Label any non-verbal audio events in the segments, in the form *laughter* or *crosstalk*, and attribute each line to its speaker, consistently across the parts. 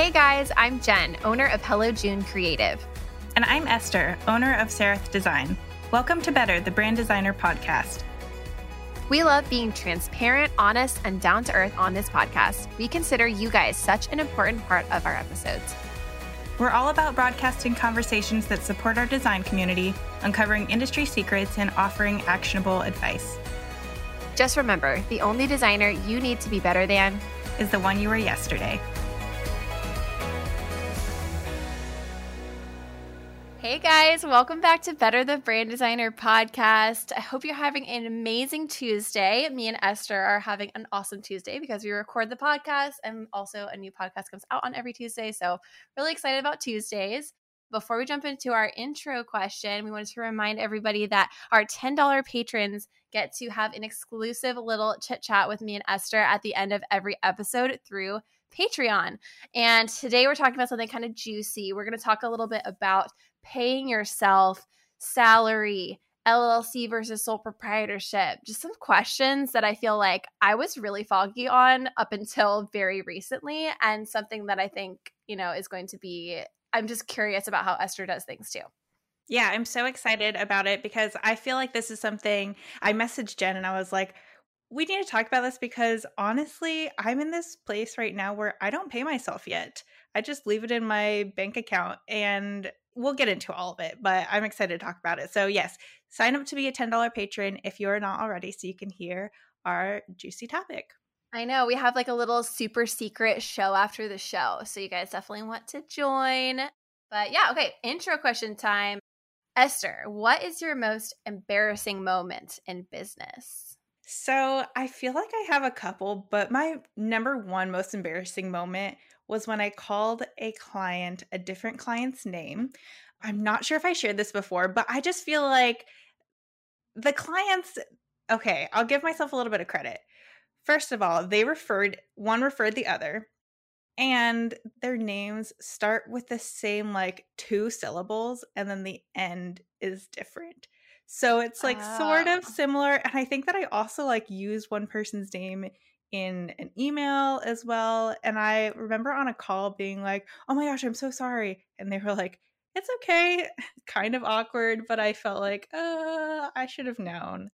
Speaker 1: Hey guys, I'm Jen, owner of Hello June Creative.
Speaker 2: And I'm Esther, owner of Sereth Design. Welcome to Better, the Brand Designer Podcast.
Speaker 1: We love being transparent, honest, and down to earth on this podcast. We consider you guys such an important part of our episodes.
Speaker 2: We're all about broadcasting conversations that support our design community, uncovering industry secrets, and offering actionable advice.
Speaker 1: Just remember the only designer you need to be better than
Speaker 2: is the one you were yesterday.
Speaker 1: Hey guys, welcome back to Better the Brand Designer podcast. I hope you're having an amazing Tuesday. Me and Esther are having an awesome Tuesday because we record the podcast and also a new podcast comes out on every Tuesday. So, really excited about Tuesdays. Before we jump into our intro question, we wanted to remind everybody that our $10 patrons get to have an exclusive little chit chat with me and Esther at the end of every episode through Patreon. And today we're talking about something kind of juicy. We're going to talk a little bit about paying yourself, salary, LLC versus sole proprietorship, just some questions that I feel like I was really foggy on up until very recently, and something that I think, you know, is going to be, I'm just curious about how Esther does things too.
Speaker 2: Yeah, I'm so excited about it because I feel like this is something I messaged Jen and I was like, we need to talk about this because honestly, I'm in this place right now where I don't pay myself yet. I just leave it in my bank account and we'll get into all of it, but I'm excited to talk about it. So, yes, sign up to be a $10 patron if you're not already so you can hear our juicy topic.
Speaker 1: I know we have like a little super secret show after the show. So, you guys definitely want to join. But yeah, okay, intro question time. Esther, what is your most embarrassing moment in business?
Speaker 2: So, I feel like I have a couple, but my number one most embarrassing moment was when I called a client a different client's name. I'm not sure if I shared this before, but I just feel like the clients, okay, I'll give myself a little bit of credit. First of all, they referred, one referred the other, and their names start with the same like two syllables, and then the end is different. So it's like oh. sort of ah. similar. And I think that I also like used one person's name in an email as well. And I remember on a call being like, oh my gosh, I'm so sorry. And they were like, it's okay. *laughs* kind of awkward, but I felt like, uh, I should have known.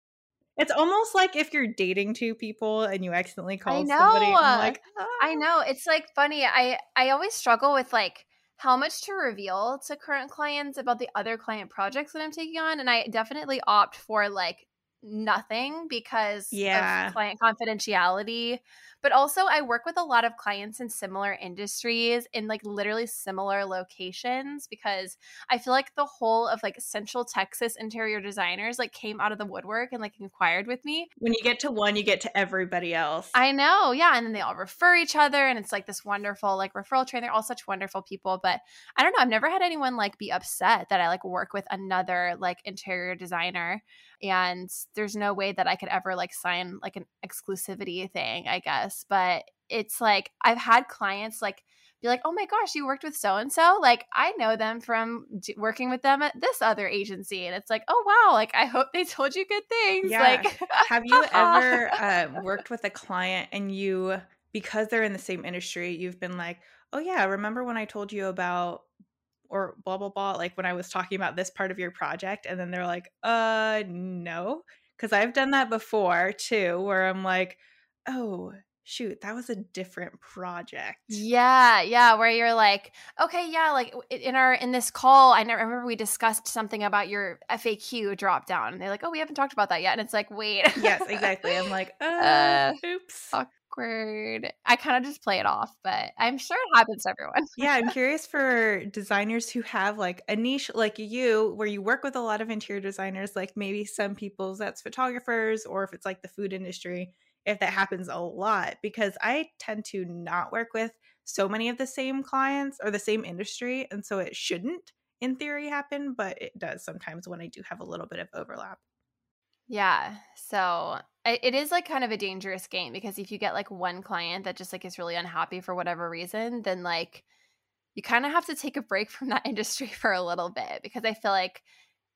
Speaker 2: It's almost like if you're dating two people and you accidentally call
Speaker 1: I know.
Speaker 2: somebody. I'm
Speaker 1: like, ah. I know. It's like funny. I I always struggle with like how much to reveal to current clients about the other client projects that I'm taking on, and I definitely opt for like nothing because
Speaker 2: yeah.
Speaker 1: of client confidentiality. But also, I work with a lot of clients in similar industries in like literally similar locations because I feel like the whole of like Central Texas interior designers like came out of the woodwork and like inquired with me.
Speaker 2: When you get to one, you get to everybody else.
Speaker 1: I know. Yeah. And then they all refer each other and it's like this wonderful like referral train. They're all such wonderful people. But I don't know. I've never had anyone like be upset that I like work with another like interior designer and there's no way that I could ever like sign like an exclusivity thing, I guess. But it's like I've had clients like be like, "Oh my gosh, you worked with so and so? Like I know them from d- working with them at this other agency." And it's like, "Oh wow, like I hope they *laughs* told you good things."
Speaker 2: Yeah.
Speaker 1: Like
Speaker 2: Have *laughs* you ever *laughs* uh, worked with a client and you because they're in the same industry, you've been like, "Oh yeah, remember when I told you about or blah blah blah like when i was talking about this part of your project and then they're like uh no because i've done that before too where i'm like oh shoot that was a different project
Speaker 1: yeah yeah where you're like okay yeah like in our in this call i remember we discussed something about your faq drop down and they're like oh we haven't talked about that yet and it's like wait
Speaker 2: yes *laughs* exactly i'm like uh, uh oops
Speaker 1: awkward. I kind of just play it off, but I'm sure it happens to everyone.
Speaker 2: yeah, I'm *laughs* curious for designers who have like a niche like you, where you work with a lot of interior designers, like maybe some people's that's photographers, or if it's like the food industry, if that happens a lot, because I tend to not work with so many of the same clients or the same industry. And so it shouldn't in theory happen, but it does sometimes when I do have a little bit of overlap.
Speaker 1: Yeah. So it is like kind of a dangerous game because if you get like one client that just like is really unhappy for whatever reason, then like you kind of have to take a break from that *laughs* industry for a little bit because I feel like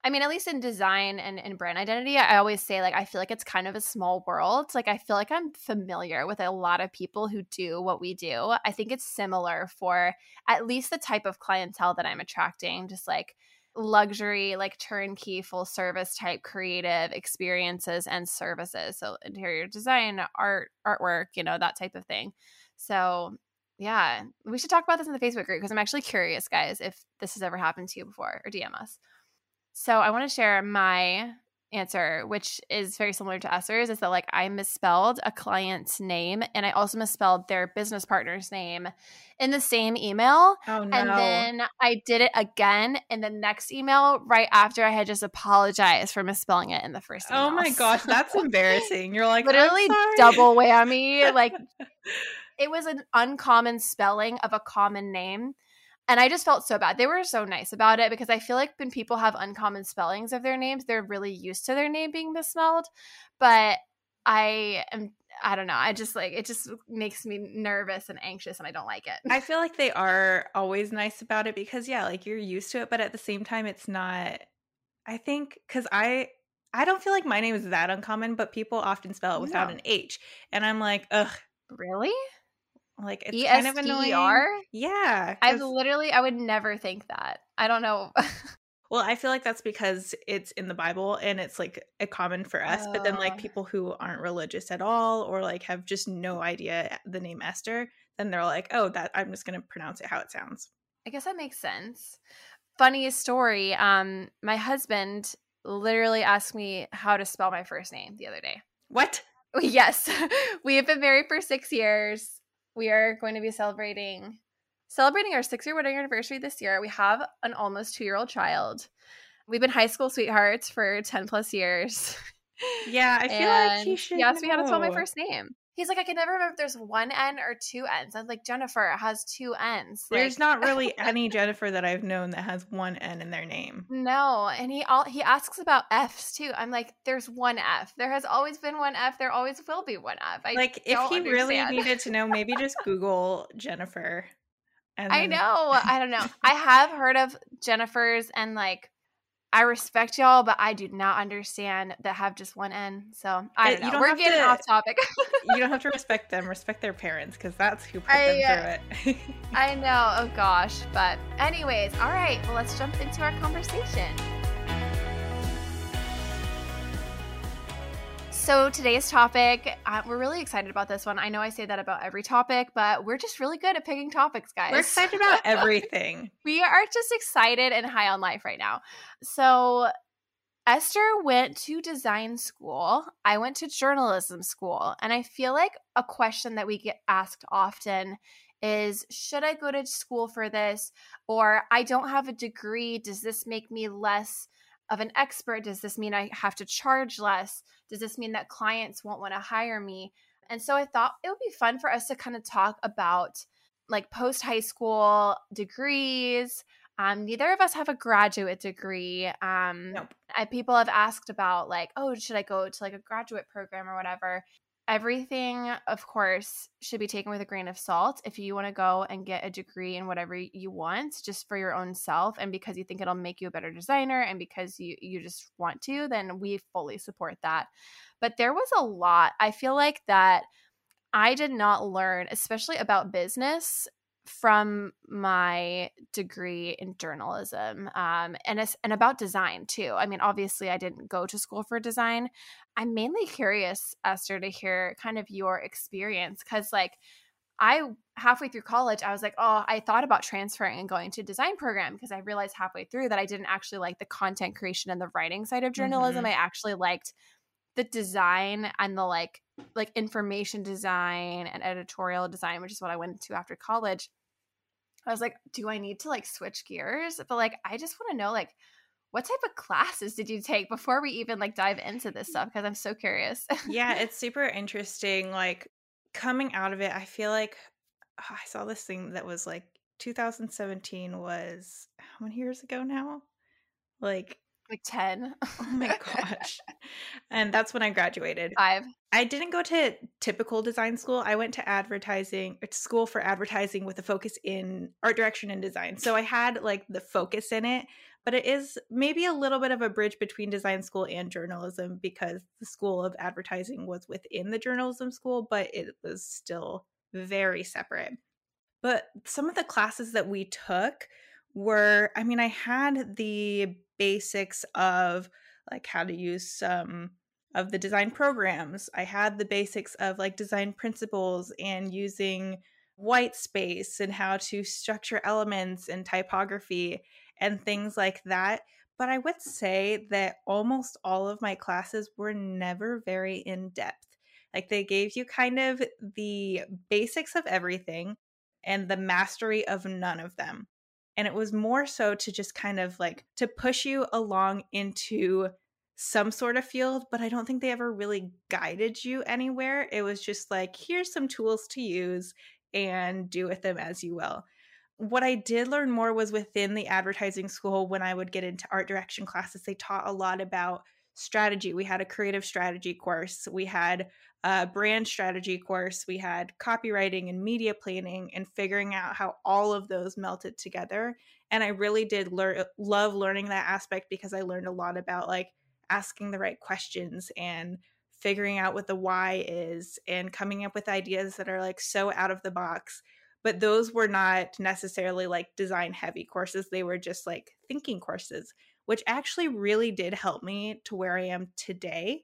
Speaker 1: I mean, at least in design and, and brand identity, I always say, like, I feel like it's kind of a small world. Like, I feel like I'm familiar with a lot of people who do what we do. I think it's similar for at least the type of clientele that I'm attracting, just like luxury, like turnkey, full service type creative experiences and services. So, interior design, art, artwork, you know, that type of thing. So, yeah, we should talk about this in the Facebook group because I'm actually curious, guys, if this has ever happened to you before or DM us. So I want to share my answer, which is very similar to Esther's, is that like I misspelled a client's name and I also misspelled their business partner's name in the same email.
Speaker 2: Oh no.
Speaker 1: And then I did it again in the next email right after I had just apologized for misspelling it in the first oh email.
Speaker 2: Oh my gosh, that's *laughs* embarrassing. You're like
Speaker 1: literally double whammy. Like *laughs* it was an uncommon spelling of a common name. And I just felt so bad. They were so nice about it because I feel like when people have uncommon spellings of their names, they're really used to their name being misspelled. But I am I don't know. I just like it just makes me nervous and anxious and I don't like it.
Speaker 2: I feel like they are always nice about it because yeah, like you're used to it, but at the same time it's not I think cuz I I don't feel like my name is that uncommon, but people often spell it without
Speaker 1: No.
Speaker 2: an H. And I'm like, ugh,
Speaker 1: Really?
Speaker 2: Like it's
Speaker 1: E
Speaker 2: kind of annoying. Yeah.
Speaker 1: I've
Speaker 2: 'cause-
Speaker 1: literally I would never think that. I don't know. *laughs*
Speaker 2: Well, I feel like that's because it's in the Bible and it's like a common for us. But then, like
Speaker 1: Oh.
Speaker 2: people who aren't religious at all or like have just no idea the name Esther, then they're like, "Oh, that I'm just gonna pronounce it how it sounds."
Speaker 1: I guess that makes sense. Funny story. Um, my husband literally asked me how to spell my first name the other day.
Speaker 2: What? *laughs*
Speaker 1: Yes, *laughs* we have been married for six years. We are going to be celebrating celebrating our six year wedding anniversary this year. We have an almost two year old child. We've been high school sweethearts for ten plus years.
Speaker 2: Yeah, I feel like he should.
Speaker 1: He asked me how to spell my first name. He's like, I can never remember if there's one N or two N's. I'm like, Jennifer has two N's.
Speaker 2: There's
Speaker 1: Like,
Speaker 2: not *laughs* really any Jennifer that I've known that has one N in their name.
Speaker 1: No, and he all he asks about F's too. I'm like, there's one F. There has always been one F. There always will be one F. I
Speaker 2: like, if he really needed to know, maybe just *laughs* Google Jennifer. And
Speaker 1: I know. I don't know. I have heard of Jennifer's and like I respect y'all, but I do not understand that have just one N. So I
Speaker 2: Uh,
Speaker 1: don't
Speaker 2: you
Speaker 1: know.
Speaker 2: don't
Speaker 1: We're getting
Speaker 2: to-
Speaker 1: off topic.
Speaker 2: you don't have to *laughs* respect them. Respect their parents because that's who put
Speaker 1: I, uh,
Speaker 2: them through it.
Speaker 1: I *laughs* know. Oh gosh. But anyways, all right. Well, let's jump into our conversation. So today's topic, uh, we're really excited about this one. I know I say that about every topic, but we're just really good at picking topics, guys.
Speaker 2: We're excited about *laughs* everything.
Speaker 1: we are just excited and high on life right now. So Esther went to design school. I went to journalism school. And I feel like a question that we get asked often is should I go to school for this? Or I don't have a degree. Does this make me less of an expert? Does this mean I have to charge less? Does this mean that clients won't want to hire me? And so I thought it would be fun for us to kind of talk about like post high school degrees. Um, neither of us have a graduate degree. Um,
Speaker 2: Nope.
Speaker 1: I, people have asked about like, oh, should I go to like a graduate program or whatever? Everything, of course, should be taken with a grain of salt. If you want to go and get a degree in whatever you want, just for your own self, and because you think it'll make you a better designer, and because you you just want to, then we fully support that. But there was a lot. I feel like that I did not learn, especially about business, from my degree in journalism um, and and about design too. I mean, obviously, I didn't go to school for design. I'm mainly curious, Esther, to hear kind of your experience because, like, I halfway through college, I was like, oh, I thought about transferring and going to design program because I realized halfway through that I didn't actually like the content creation and the writing side of journalism. I actually liked the design and the like like information design and editorial design, which is what I went to after college. I was like, do I need to like switch gears? But like I just want to know like what type of classes did you take before we even like dive into this stuff because I'm so curious.
Speaker 2: yeah, it's *laughs* super interesting. Like coming out of it, I feel like oh, I saw this thing that was like 2017 was how many years ago now? Like,
Speaker 1: like 10.
Speaker 2: oh my gosh. *laughs* and that's when I graduated.
Speaker 1: 5.
Speaker 2: I didn't go to typical design school. I went to advertising, or school for advertising with a focus in art direction and design. So I had like the focus in it, but it is maybe a little bit of a bridge between design school and journalism because the school of advertising was within the journalism school, but it was still very separate. But some of the classes that we took were, I mean, I had the basics of like how to use some of the design programs. I had the basics of like design principles and using white space and how to structure elements and typography and things like that. But I would say that almost all of my classes were never very in depth. Like they gave you kind of the basics of everything and the mastery of none of them. And it was more so to just kind of like to push you along into some sort of field, but I don't think they ever really guided you anywhere. It was just like, here's some tools to use and do with them as you will what I did learn more was within the advertising school when I would get into art direction classes. They taught a lot about strategy. We had a creative strategy course, we had a brand strategy course, we had copywriting and media planning and figuring out how all of those melted together. And I really did learn love learning that aspect because I learned a lot about like asking the right questions and figuring out what the why is and coming up with ideas that are like so out of the box. But those were not necessarily like design heavy courses. They were just like thinking courses which actually really did help me to where i am today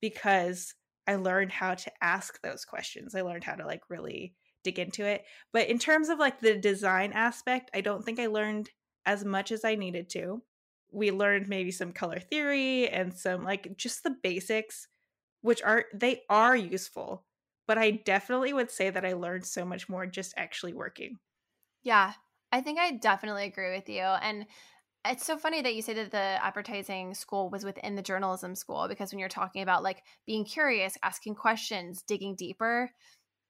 Speaker 2: because i learned how to ask those questions i learned how to like really dig into it but in terms of like the design aspect i don't think i learned as much as i needed to we learned maybe some color theory and some like just the basics which are they are useful but I definitely would say that I learned so much more just actually working.
Speaker 1: Yeah, I think I definitely agree with you. And it's so funny that you say that the advertising school was within the journalism school because when you're talking about like being curious, asking questions, digging deeper,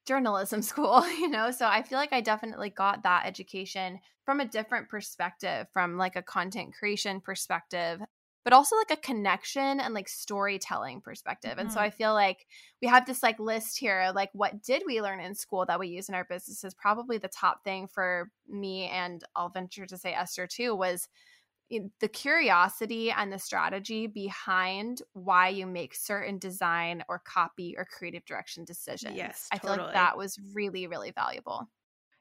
Speaker 1: journalism *laughs* school, you know? So I feel like I definitely got that education from a different perspective, from like a content creation perspective, but also like a connection and like storytelling perspective. Mm-hmm. And so mm-hmm. I feel like we have this like list here, like what did we learn in school that we use in our business is probably the top thing for me and I'll venture to say Esther too was the curiosity and the strategy behind why you make certain design or copy or creative direction decisions.
Speaker 2: Yes,
Speaker 1: totally. I feel like that was really really valuable.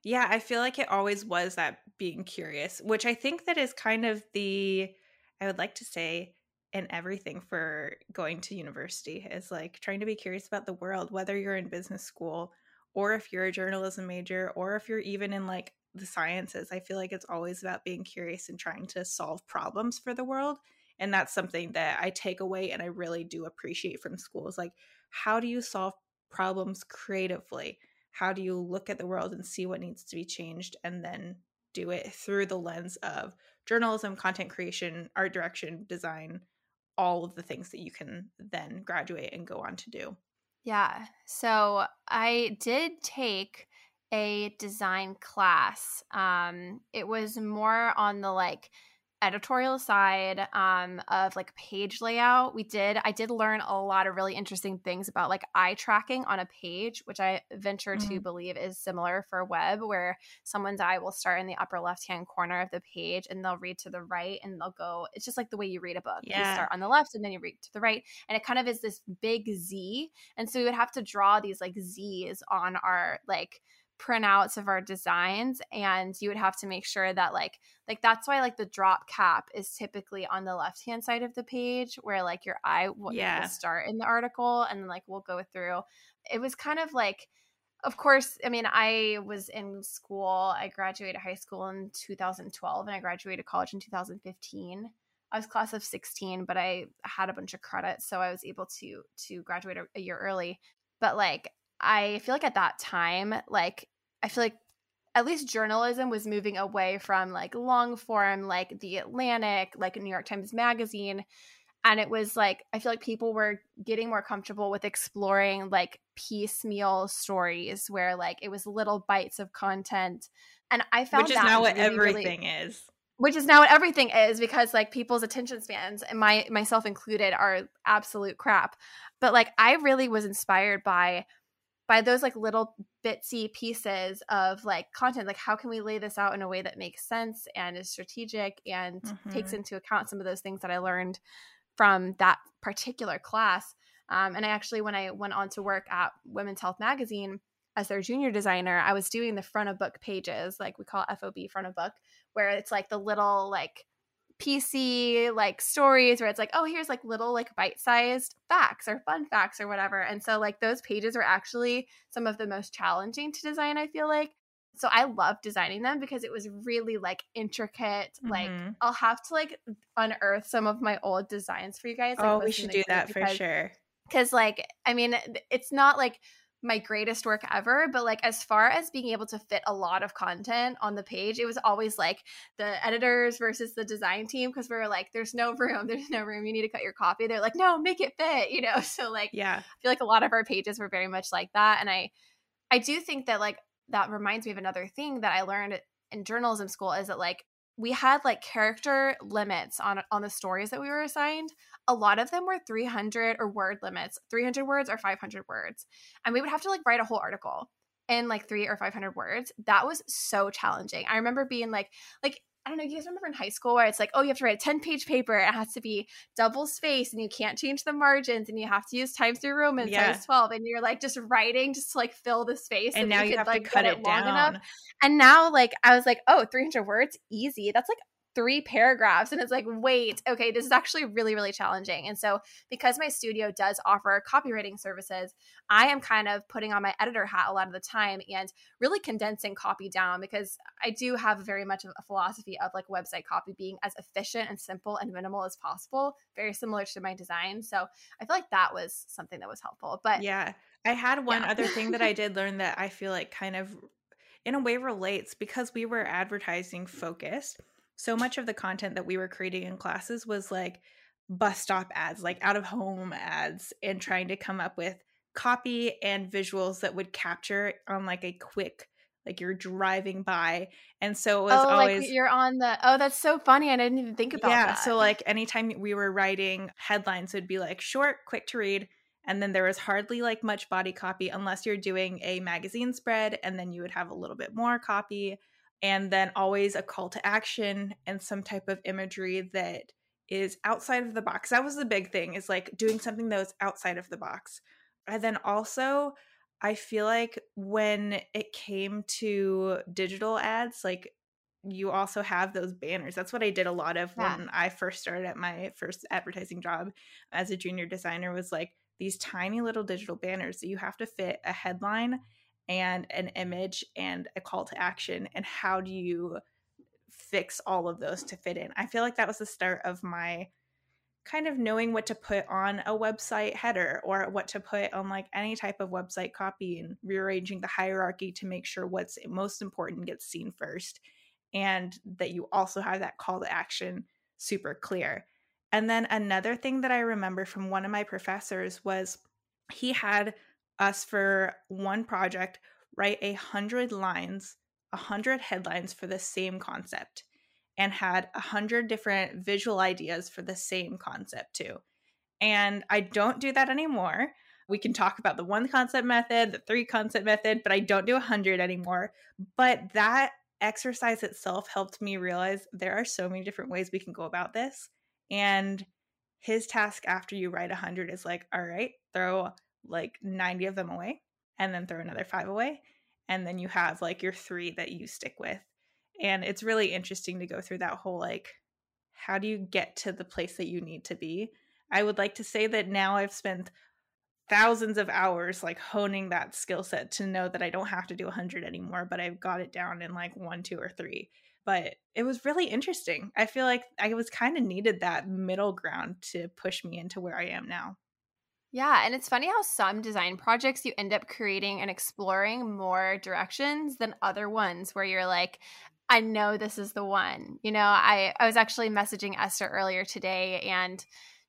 Speaker 2: Yeah, I feel like it always was that being curious, which I think that is kind of the I would like to say in everything for going to university is like trying to be curious about the world, whether you're in business school or if you're a journalism major or if you're even in like the sciences. I feel like it's always about being curious and trying to solve problems for the world. And that's something that I take away and I really do appreciate from schools. Like, how do you solve problems creatively? How do you look at the world and see what needs to be changed and then do it through the lens of journalism, content creation, art direction, design, all of the things that you can then graduate and go on to do.
Speaker 1: Yeah. So I did take a design class. Um, it was more on the like editorial side um, of like page layout we did i did learn a lot of really interesting things about like eye tracking on a page which i venture mm-hmm. to believe is similar for web where someone's eye will start in the upper left hand corner of the page and they'll read to the right and they'll go it's just like the way you read a book yeah. you start on the left and then you read to the right and it kind of is this big z and so we would have to draw these like z's on our like printouts of our designs and you would have to make sure that like like that's why like the drop cap is typically on the left hand side of the page where like your eye will, yeah. start in the article and then like we'll go through. It was kind of like of course i mean i was in school i graduated high school in 2012 and i graduated college in 2015 i was class of 16 but i had a bunch of credits so i was able to to graduate a, a year early. But like I feel like at that time, like I feel like at least journalism was moving away from like long form, like the Atlantic, like New York Times Magazine. And it was like, I feel like people were getting more comfortable with exploring like piecemeal stories where like it was little bites of content. And I found
Speaker 2: Which is now what really, everything really, is.
Speaker 1: Which is now what everything is because like people's attention spans, and my myself included, are absolute crap. But like I really was inspired by by those like little bitsy pieces of like content like how can we lay this out in a way that makes sense and is strategic and mm-hmm. takes into account some of those things that i learned from that particular class um, and i actually when i went on to work at women's health magazine as their junior designer i was doing the front of book pages like we call fob front of book where it's like the little like PC like stories where it's like, oh, here's like little like bite sized facts or fun facts or whatever. And so like those pages are actually some of the most challenging to design, I feel like. So I love designing them because it was really like intricate. Mm-hmm. Like I'll have to like unearth some of my old designs for you guys. Like,
Speaker 2: oh, we should do that because, for sure.
Speaker 1: Because like, I mean, it's not like my greatest work ever but like as far as being able to fit a lot of content on the page it was always like the editors versus the design team because we were like there's no room *laughs* there's no room you need to cut your copy. They're like no make it fit you know *laughs* so like
Speaker 2: yeah.
Speaker 1: I feel like a lot of our pages were very much like that and i i do think that like that reminds me of another thing that i learned in journalism school is that like we had like character limits on on the stories that we were assigned a lot of them were 300 or word limits 300 words or 500 words and we would have to like write a whole article in like three or 500 words that was so challenging i remember being like like I don't know, you guys remember in high school where it's like, oh, you have to write a 10 page paper. It has to be double spaced and you can't change the margins and you have to use Times New Roman yeah. size 12. And you're like just writing just to like fill the space.
Speaker 2: And now you, could, have like, to cut it, it long down. enough.
Speaker 1: And now, like, I was like, oh, 300 words, easy. That's like three paragraphs and it's like wait okay this is actually really really challenging and so because my studio does offer copywriting services i am kind of putting on my editor hat a lot of the time and really condensing copy down because i do have very much of a philosophy of like website copy being as efficient and simple and minimal as possible very similar to my design so i feel like that was something that was helpful but
Speaker 2: yeah i had one yeah. other thing that i *laughs* did learn that i feel like kind of in a way relates because we were advertising focused so much of the content that we were creating in classes was like bus stop ads, like out of home ads, and trying to come up with copy and visuals that would capture on like a quick like you're driving by and so it was
Speaker 1: oh,
Speaker 2: always
Speaker 1: like you're on the oh that's so funny i didn't even think about yeah that.
Speaker 2: so like anytime we were writing headlines it would be like short quick to read and then there was hardly like much body copy unless you're doing a magazine spread and then you would have a little bit more copy and then always a call to action and some type of imagery that is outside of the box. That was the big thing is like doing something that was outside of the box. And then also I feel like when it came to digital ads, like you also have those banners. That's what I did a lot of yeah. when I first started at my first advertising job as a junior designer was like these tiny little digital banners that you have to fit a headline and an image and a call to action and how do you fix all of those to fit in? I feel like that was the start of my kind of knowing what to put on a website header or what to put on like any type of website copy and rearranging the hierarchy to make sure what's most important gets seen first and that you also have that call to action super clear. And then another thing that i remember from one of my professors was he had us for one project write a hundred lines, a hundred headlines for the same concept, and had a hundred different visual ideas for the same concept too. And I don't do that anymore. We can talk about the one concept method, the three concept method, but I don't do a hundred anymore. But that exercise itself helped me realize there are so many different ways we can go about this. And his task after you write a hundred is like, all right, throw like 90 of them away and then throw another five away. And then you have like your three that you stick with. And it's really interesting to go through that whole like, how do you get to the place that you need to be? I would like to say that now I've spent thousands of hours like honing that skill set to know that I don't have to do 100 anymore, but I've got it down in like one, two, or three. But it was really interesting. I feel like I was kind of needed that middle ground to push me into where I am now.
Speaker 1: Yeah, and it's funny how some design projects you end up creating and exploring more directions than other ones where you're like, I know this is the one. You know, I I was actually messaging Esther earlier today and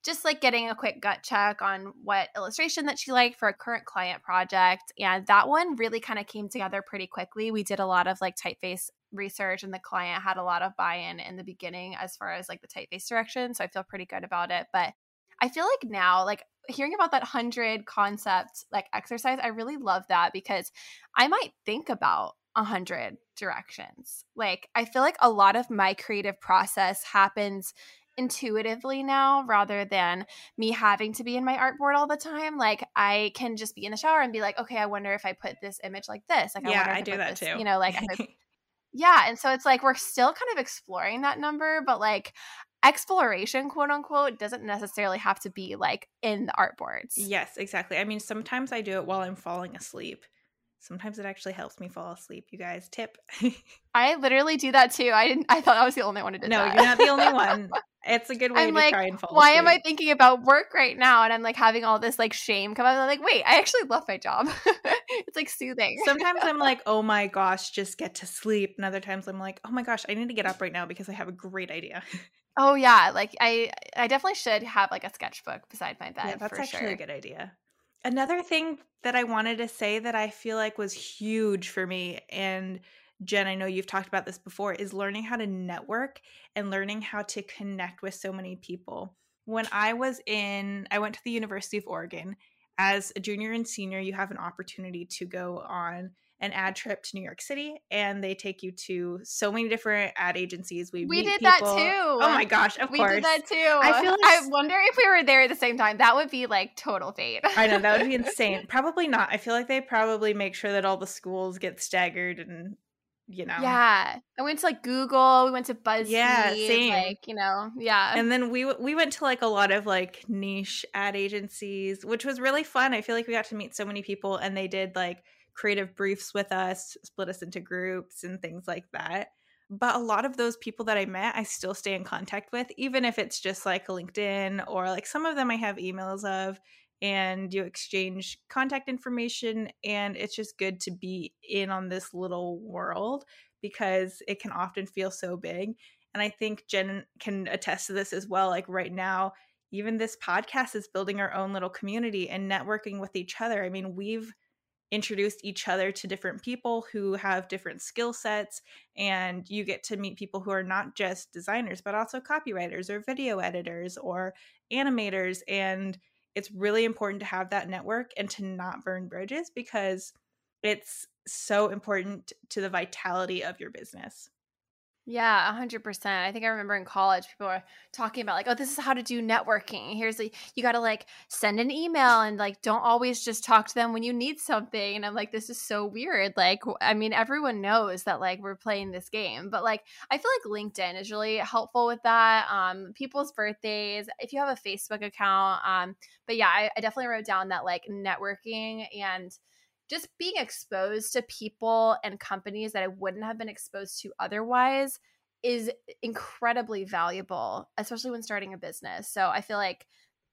Speaker 1: just like getting a quick gut check on what illustration that she liked for a current client project and that one really kind of came together pretty quickly. We did a lot of like typeface research and the client had a lot of buy-in in the beginning as far as like the typeface direction, so I feel pretty good about it, but I feel like now, like hearing about that 100 concept like exercise, I really love that because I might think about a hundred directions. Like I feel like a lot of my creative process happens intuitively now rather than me having to be in my artboard all the time. Like I can just be in the shower and be like, okay, I wonder if I put this image like this. Like
Speaker 2: yeah,
Speaker 1: I,
Speaker 2: I, I do that
Speaker 1: this,
Speaker 2: too.
Speaker 1: You know, like *laughs* yeah, and so it's like we're still kind of exploring that number, but like exploration quote unquote doesn't necessarily have to be like in the artboards.
Speaker 2: Yes, exactly. I mean, sometimes I do it while I'm falling asleep. Sometimes it actually helps me fall asleep. You guys, tip. *laughs*
Speaker 1: I literally do that too. I didn't. I thought I was the only one who did that.
Speaker 2: no,
Speaker 1: that.
Speaker 2: you're not the only one. *laughs* It's a good way
Speaker 1: I'm
Speaker 2: to
Speaker 1: like,
Speaker 2: try and fall.
Speaker 1: Why
Speaker 2: asleep.
Speaker 1: am I thinking about work right now? And I'm like having all this like shame come up. I'm like, wait, I actually love my job. *laughs* it's like soothing.
Speaker 2: Sometimes I'm like, oh my gosh, just get to sleep. And other times I'm like, oh my gosh, I need to get up right now because I have a great idea.
Speaker 1: Oh yeah, like I, I definitely should have like a sketchbook beside my bed.
Speaker 2: yeah, that's actually
Speaker 1: sure.
Speaker 2: a good idea. Another thing that I wanted to say that I feel like was huge for me, and Jen, I know you've talked about this before, is learning how to network and learning how to connect with so many people. When I was in, I went to the University of Oregon. As a junior and senior, you have an opportunity to go on an ad trip to New York City, and they take you to so many different ad agencies. We
Speaker 1: We did that too.
Speaker 2: Oh my gosh! Of
Speaker 1: we
Speaker 2: course,
Speaker 1: did that too.
Speaker 2: I feel like
Speaker 1: I wonder if we were there at the same time. That would be like total fate.
Speaker 2: I know that would be insane. *laughs* Probably not. I feel like they probably make sure that all the schools get staggered and you know.
Speaker 1: Yeah, I went to like Google. We went to BuzzFeed.
Speaker 2: Yeah, same.
Speaker 1: Like you know, yeah.
Speaker 2: And then we we went to like a lot of like niche ad agencies, which was really fun. I feel like we got to meet so many people and they did like creative briefs with us, split us into groups and things like that. But a lot of those people that I met, I still stay in contact with, even if it's just like LinkedIn or like some of them I have emails of and you exchange contact information. And it's just good to be in on this little world because it can often feel so big. And I think Jen can attest to this as well. Like right now, even this podcast is building our own little community and networking with each other. I mean, we've introduced each other to different people who have different skill sets and you get to meet people who are not just designers but also copywriters or video editors or animators and it's really important to have that network and to not burn bridges because it's so important to the vitality of your business.
Speaker 1: Yeah, a hundred percent. I think I remember in college people were talking about like, oh, this is how to do networking. Here's the you got to like send an email and like don't always just talk to them when you need something. And I'm like, this is so weird. Like, I mean, everyone knows that like we're playing this game, but like I feel like LinkedIn is really helpful with that. Um, people's birthdays, if you have a Facebook account. Um, but yeah, I, I definitely wrote down that like networking and just being exposed to people and companies that I wouldn't have been exposed to otherwise is incredibly valuable, especially when starting a business. So I feel like,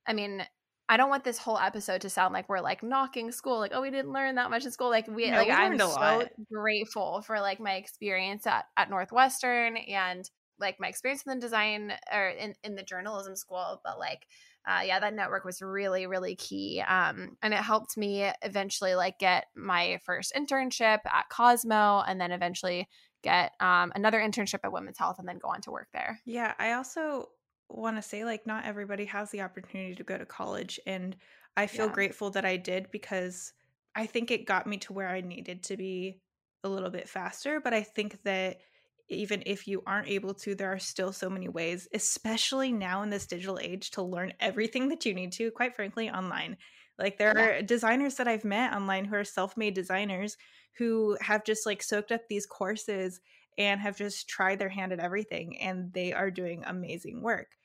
Speaker 1: I mean, I don't want this whole episode to sound like we're like knocking school, like, oh, we didn't learn that much in school. Like we
Speaker 2: No,
Speaker 1: like
Speaker 2: we
Speaker 1: I'm so grateful for like my experience at, at Northwestern and like my experience in the design or in, in the journalism school, but like uh, yeah, that network was really, really key. Um, and it helped me eventually like get my first internship at Cosmo and then eventually get um, another internship at Women's Health and then go on to work there.
Speaker 2: Yeah, I also want to say like not everybody has the opportunity to go to college and I feel
Speaker 1: Yeah.
Speaker 2: grateful that I did because I think it got me to where I needed to be a little bit faster, but I think that even if you aren't able to there are still so many ways especially now in this digital age to learn everything that you need to quite frankly online like there
Speaker 1: Yeah.
Speaker 2: are designers that i've met online who are self-made designers who have just like soaked up these courses and have just tried their hand at everything and they are doing amazing work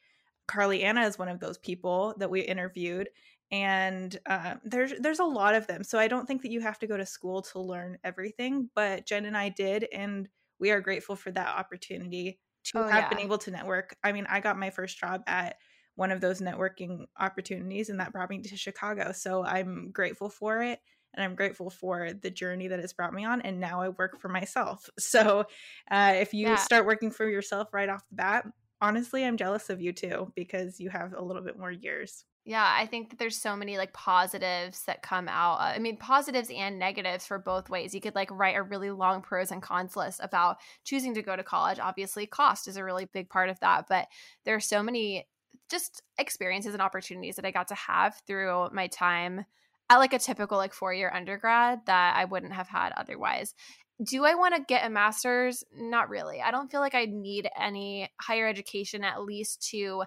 Speaker 2: carly anna is one of those people that we interviewed and uh, there's there's a lot of them so i don't think that you have to go to school to learn everything but jen and i did and we are grateful for that opportunity to
Speaker 1: Oh,
Speaker 2: have been able to network. I mean i got my first job at one of those networking opportunities and that brought me to chicago so i'm grateful for it and i'm grateful for the journey that it's brought me on and now i work for myself. *laughs* So uh, if you
Speaker 1: Yeah.
Speaker 2: start working for yourself right off the bat honestly i'm jealous of you too because you have a little bit more years
Speaker 1: Yeah, I think that there's so many like positives that come out. Uh, I mean, positives and negatives for both ways. You could like write a really long pros and cons list about choosing to go to college. Obviously, cost is a really big part of that, but there are so many just experiences and opportunities that I got to have through my time at like a typical like four year undergrad that I wouldn't have had otherwise. Do I want to get a master's? Not really. I don't feel like I need any higher education, at least to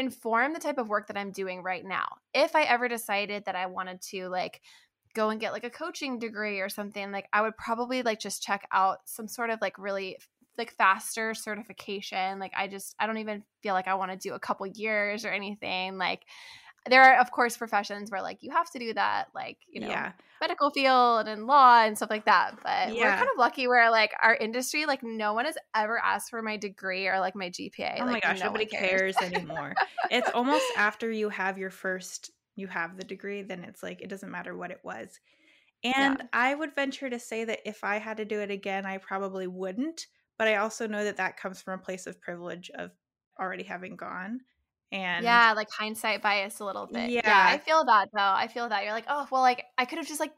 Speaker 1: inform the type of work that I'm doing right now. If I ever decided that I wanted to like go and get like a coaching degree or something, like I would probably like just check out some sort of like really like faster certification. Like I just I don't even feel like I want to do a couple years or anything. Like there are of course professions where like you have to do that like you know yeah. medical field and law and stuff like that but yeah. we're kind of lucky where like our industry like no one has ever asked for my degree or like my gpa
Speaker 2: oh
Speaker 1: like,
Speaker 2: my gosh no nobody cares. cares *laughs* anymore it's almost after you have your first you have the degree then it's like it doesn't matter what it was and yeah. i would venture to say that if i had to do it again i probably wouldn't but i also know that that comes from a place of privilege of already having gone and
Speaker 1: yeah like hindsight bias a little bit. Yeah. yeah. i feel that though. I feel that. You're like oh well like i could have just like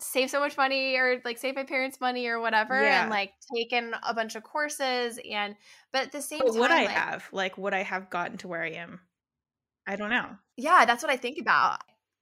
Speaker 1: saved so much money or like saved my parents money or whatever yeah. and like taken a bunch of courses and but at the same
Speaker 2: but
Speaker 1: time
Speaker 2: would i
Speaker 1: like,
Speaker 2: have? Like would i have gotten to where i am? I don't know.
Speaker 1: Yeah that's what i think about.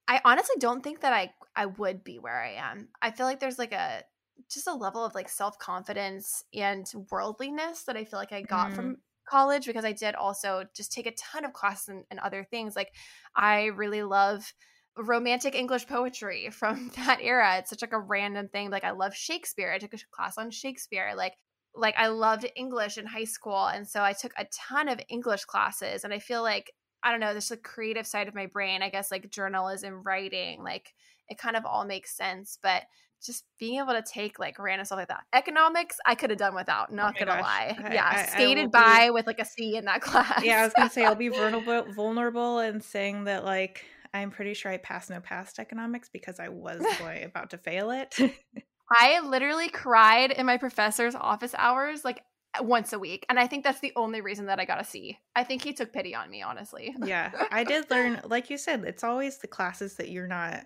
Speaker 1: I honestly don't think that i i would be where i am. I feel like there's like a just a level of like self-confidence and worldliness that i feel like i got mm. from college because I did also just take a ton of classes and, and other things. Like I really love romantic English poetry *laughs* from that era. It's such like a random thing. Like I love Shakespeare. I took a class on Shakespeare. Like like I loved English in high school and so I took a ton of English classes and I feel like I don't know, this the creative side of my brain, I guess like journalism, writing, like it kind of all makes sense, but just being able to take like random stuff like that. Economics, I could have done without. Oh not oh gonna gosh. lie. I, yeah, I, skated I by be, with like a C in that *laughs* class.
Speaker 2: Yeah, I was gonna say I'll be *laughs* vulnerable, vulnerable, and saying that like I'm pretty sure I passed no past economics because I was *laughs* going, about to fail it.
Speaker 1: I literally cried in my professor's office hours like once a week, and I think that's the only reason that I got a C. I think he took pity on me, honestly.
Speaker 2: yeah, I did learn, like you said, it's always the classes that you're not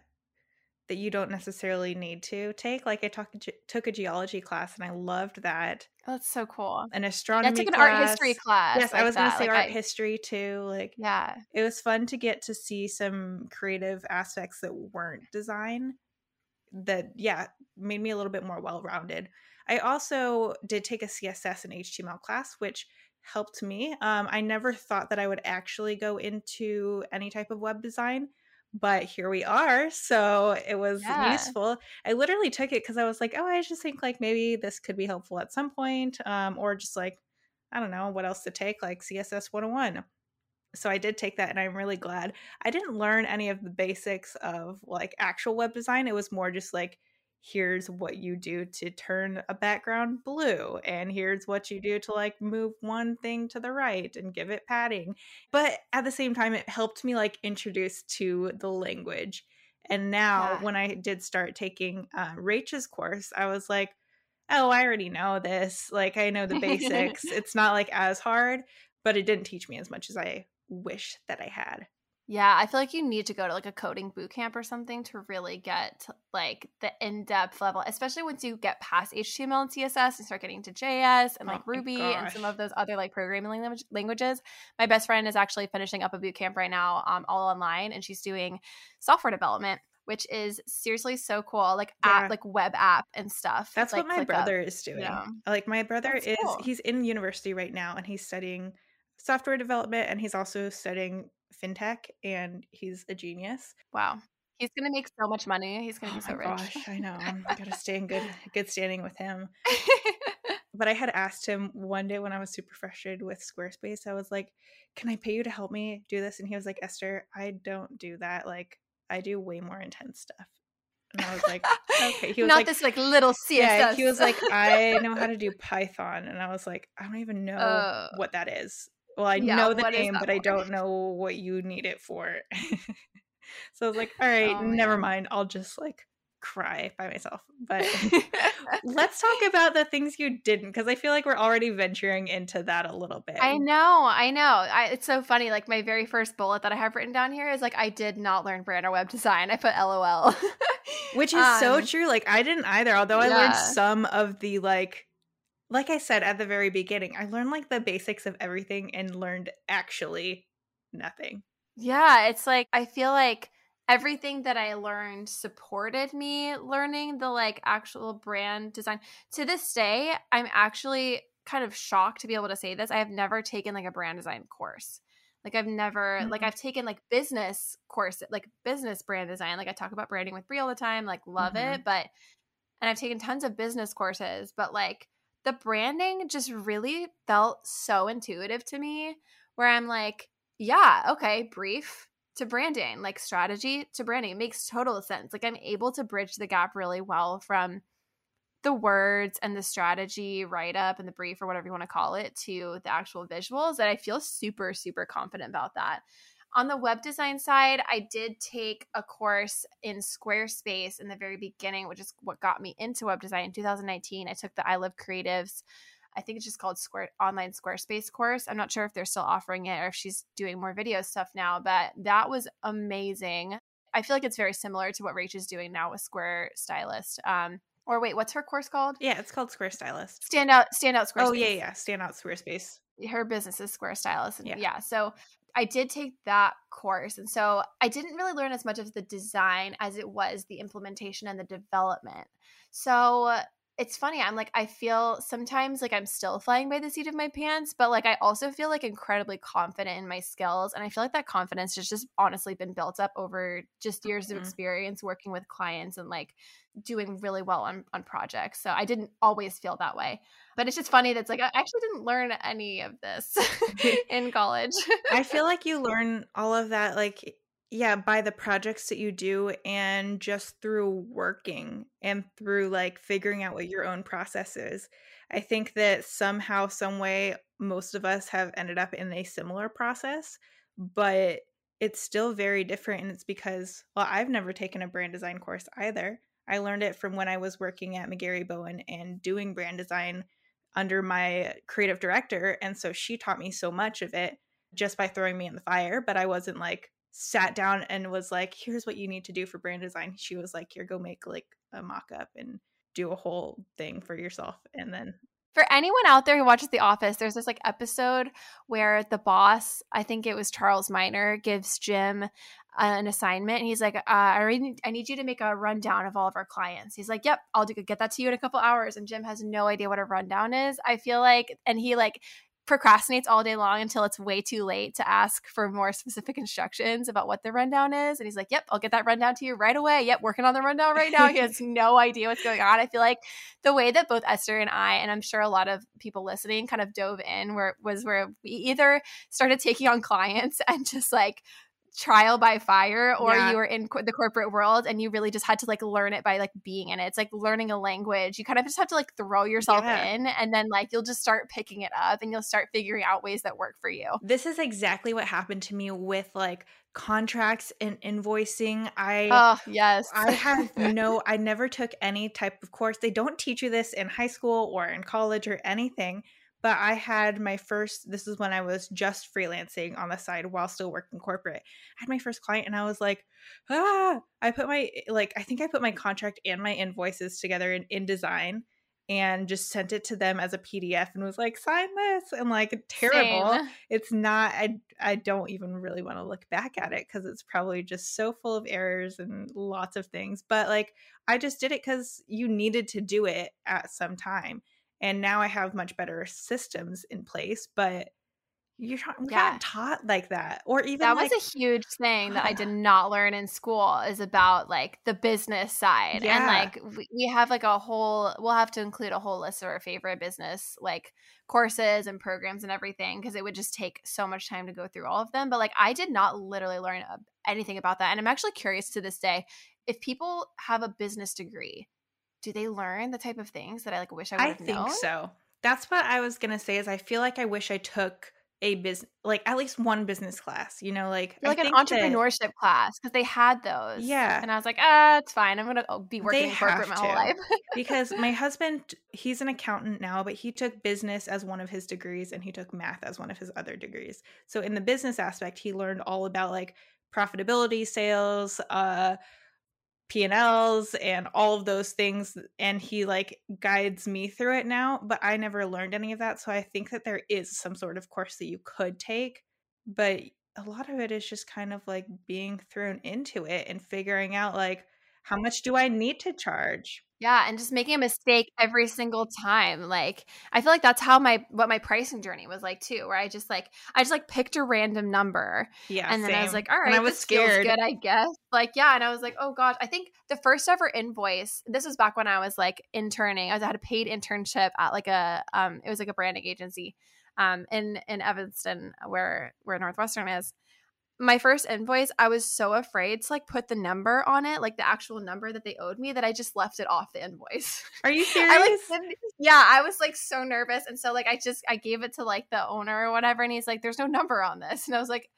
Speaker 2: that you don't necessarily need to take. Like I talk, took a geology class and I loved that.
Speaker 1: Oh, that's so cool.
Speaker 2: An astronomy.
Speaker 1: Yeah, I took
Speaker 2: an
Speaker 1: art history class.
Speaker 2: Yes,
Speaker 1: like
Speaker 2: I was
Speaker 1: going
Speaker 2: to say
Speaker 1: like
Speaker 2: art
Speaker 1: I,
Speaker 2: history too. Like
Speaker 1: yeah,
Speaker 2: it was fun to get to see some creative aspects that weren't design. That yeah made me a little bit more well rounded. I also did take a CSS and HTML class, which helped me. Um, I never thought that I would actually go into any type of web design but here we are. So it was yeah. useful. I literally took it because I was like, oh, I just think like maybe this could be helpful at some point. Um, or just like, I don't know what else to take, like CSS 101. So I did take that and I'm really glad. I didn't learn any of the basics of like actual web design. It was more just like here's what you do to turn a background blue and here's what you do to like move one thing to the right and give it padding but at the same time it helped me like introduce to the language. And now yeah. when i did start taking uh, rachel's course i was like oh i already know this. Like i know the basics. *laughs* It's not like as hard but it didn't teach me as much as i wish that i had
Speaker 1: yeah, I feel like you need to go to like a coding boot camp or something to really get like the in-depth level, especially once you get past HTML and CSS and start getting to JS and like oh Ruby and some of those other like programming language- languages. My best friend is actually finishing up a boot camp right now, um, all online, and she's doing software development which is seriously so cool like yeah. app like web app and stuff
Speaker 2: that's
Speaker 1: like,
Speaker 2: what my brother up. is doing yeah. like my brother that's is cool. he's in university right now and he's studying software development and he's also studying fintech and he's a genius.
Speaker 1: Wow. He's gonna make so much money. He's gonna
Speaker 2: oh
Speaker 1: be so rich.
Speaker 2: Gosh, I know. I gotta *laughs* stay in good good standing with him. *laughs* but I had asked him one day when I was super frustrated with Squarespace. I was like, "Can I pay you to help me do this?" And he was like, "Esther, I don't do that. Like, I do way more intense stuff." And I was like, "Okay." He *laughs* was
Speaker 1: not
Speaker 2: like,
Speaker 1: this like little CSS.
Speaker 2: Yeah, he was like, "I know how to do Python," and I was like, "I don't even know uh, what that is." Well, I yeah, know the name, but for? I don't *laughs* know what you need it for. *laughs* so I was like, all right, oh, never mind. I'll just like cry by myself. But *laughs* let's talk about the things you didn't, because I feel like we're already venturing into that a little bit.
Speaker 1: I know, I know. I, it's so funny. Like my very first bullet that I have written down here is like, I did not learn brand or web design. I put LOL,
Speaker 2: which is um, so true. Like I didn't either. Although I yeah. learned some of the like like I said at the very beginning, I learned like the basics of everything and learned actually nothing.
Speaker 1: Yeah, it's like I feel like everything that I learned supported me learning the like actual brand design. To this day, I'm actually kind of shocked to be able to say this. I have never taken like a brand design course. Like I've never mm-hmm. like I've taken like business course like business brand design. Like I talk about branding with Brie all the time, like love mm-hmm. it, but and I've taken tons of business courses, but like the branding just really felt so intuitive to me where I'm like, yeah, okay, brief to branding, like strategy to branding. It makes total sense. Like I'm able to bridge the gap really well from the words and the strategy write up and the brief or whatever you want to call it to the actual visuals. And I feel super, super confident about that. On the web design side, I did take a course in Squarespace in the very beginning, which is what got me into web design in 2019. I took the I Love Creatives I think it's just called Square Online Squarespace course. I'm not sure if they're still offering it or if she's doing more video stuff now, but that was amazing. I feel like it's very similar to what Rach is doing now with Square Stylist. Um, or wait, what's her course called?
Speaker 2: Yeah, it's called Square Stylist.
Speaker 1: Stand out, stand out Squarespace.
Speaker 2: Oh yeah, yeah, stand out Squarespace.
Speaker 1: Her business is Square Stylist, and yeah. yeah, so I did take that course, and so I didn't really learn as much of the design as it was the implementation and the development. So it's funny. I'm like, I feel sometimes like I'm still flying by the seat of my pants, but like I also feel like incredibly confident in my skills. And I feel like that confidence has just honestly been built up over just years mm-hmm. of experience working with clients and like doing really well on, on projects. So I didn't always feel that way. But it's just funny that's like I actually didn't learn any of this *laughs* *laughs* in college.
Speaker 2: I feel like you learn all of that like yeah by the projects that you do and just through working and through like figuring out what your own process is. I think that somehow some way most of us have ended up in a similar process but it's still very different and it's because well i've never taken a brand design course either. I learned it from when i was working at mcgarry bowen and doing brand design under my creative director and so she taught me so much of it just by throwing me in the fire but i wasn't like sat down and was like, here's what you need to do for brand design. She was like, here, go make like a mock up and do a whole thing for yourself. And then
Speaker 1: for anyone out there who watches The Office, there's this like episode where the boss, I think it was Charles Miner, gives Jim an assignment. And he's like, uh, I, need, I need you to make a rundown of all of our clients. He's like, Yep, I'll do, get that to you in a couple hours. And Jim has no idea what a rundown is. I feel like, and he like procrastinates all day long until it's way too late to ask for more specific instructions about what the rundown is. And he's like, Yep, I'll get that rundown to you right away. Yep, working on the rundown right now. he has *laughs* no idea what's going on. I feel like the way that both Esther and I, and I'm sure a lot of people listening kind of dove in where was where we either started taking on clients *laughs* and just like trial by fire or yeah. you were in co- the corporate world and you really just had to like learn it by like being in it. It's like learning a language. You kind of just have to like throw yourself yeah. in and then like you'll just start picking it up and you'll start figuring out ways that work for you.
Speaker 2: This is exactly what happened to me with like contracts and invoicing. I
Speaker 1: Oh, yes.
Speaker 2: I have *laughs* no I never took any type of course. They don't teach you this in high school or in college or anything but I had my first this is when I was just freelancing on the side while still working corporate. I had my first client and I was like, ah, I put my like I think I put my contract and my invoices together in InDesign and just sent it to them as a PDF and was like, sign this. And like terrible. Same. It's not I I don't even really want to look back at it because it's probably just so full of errors and lots of things. But like I just did it because you needed to do it at some time and now I have much better systems in place. But you're not, yeah. taught like that, or even
Speaker 1: that
Speaker 2: like,
Speaker 1: was a huge thing that I did *sighs* not learn in school is about like the business side, yeah. and like we, we have like a whole. We'll have to include a whole list of our favorite business like courses and programs and everything because it would just take so much time to go through all of them. But like I did not literally learn anything about that, and I'm actually curious to this day if people have a business degree do they learn the type of things that I like wish I would have
Speaker 2: I think
Speaker 1: known?
Speaker 2: so. That's what I was gonna say. Is I feel like I wish I took a business, like at least one business class. You know, like
Speaker 1: like an entrepreneurship that, class because they had those.
Speaker 2: Yeah,
Speaker 1: and I was like, ah, it's fine. I'm gonna oh, be working in corporate my whole life. *laughs*
Speaker 2: because my husband, he's an accountant now, but he took business as one of his degrees, and he took math as one of his other degrees. So in the business aspect, he learned all about like profitability, sales, uh P&Ls and all of those things and he like guides me through it now, but I never learned any of that, so I think that there is some sort of course that you could take, but a lot of it is just kind of like being thrown into it and figuring out like how much do I need to charge?
Speaker 1: Yeah, and just making a mistake every single time. Like I feel like that's how my what my pricing journey was like too, where I just like I just like picked a random number.
Speaker 2: Yeah.
Speaker 1: And then
Speaker 2: same.
Speaker 1: I was like, all right,
Speaker 2: and I was scared.
Speaker 1: good, I guess. Like, yeah, and I was like, oh gosh, I think the first ever invoice. This was back when I was like interning. I, was, I had a paid internship at like a um, it was like a branding agency, um, in in Evanston, where where Northwestern is my first invoice, I was so afraid to like put the number on it, like the actual number that they owed me, that I just left it off the invoice. *laughs*
Speaker 2: Are you serious?
Speaker 1: I like, yeah, I was like so nervous, and so like I just I gave it to like the owner or whatever, and he's like, "There's no number on this," and I was like,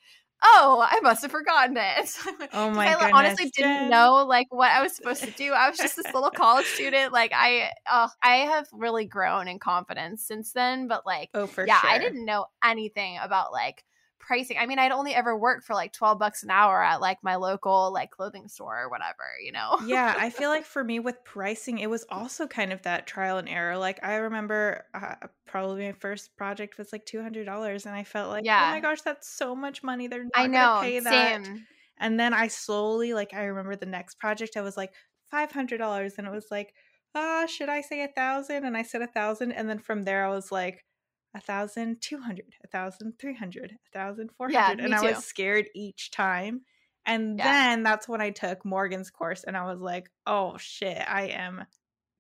Speaker 1: "Oh, I must have forgotten it." *laughs*
Speaker 2: oh my
Speaker 1: I
Speaker 2: goodness.
Speaker 1: honestly didn't know like what I was supposed to *laughs* do. I was just this little college student. Like I, uh, I have really grown in confidence since then, but like
Speaker 2: Oh, for
Speaker 1: yeah,
Speaker 2: sure.
Speaker 1: I didn't know anything about like pricing. I mean, I'd only ever worked for like 12 bucks an hour at like my local like clothing store or whatever, you know?
Speaker 2: yeah, I feel like *laughs* for me with pricing, it was also kind of that trial and error. Like I remember uh, probably my first project was like two hundred dollars, and I felt like, oh my gosh, that's so much money. They're not
Speaker 1: I
Speaker 2: gonna
Speaker 1: know.
Speaker 2: pay that.
Speaker 1: Same.
Speaker 2: And then I slowly, like, I remember the next project, I was like five hundred dollars, and it was like, ah, should I say a thousand? And I said a thousand, and then from there, I was like. A thousand two hundred, a thousand three hundred, a thousand four
Speaker 1: Yeah,
Speaker 2: and I
Speaker 1: too.
Speaker 2: was scared each time. And
Speaker 1: Yeah.
Speaker 2: then that's when I took Morgan's course, and I was like, "Oh shit, I am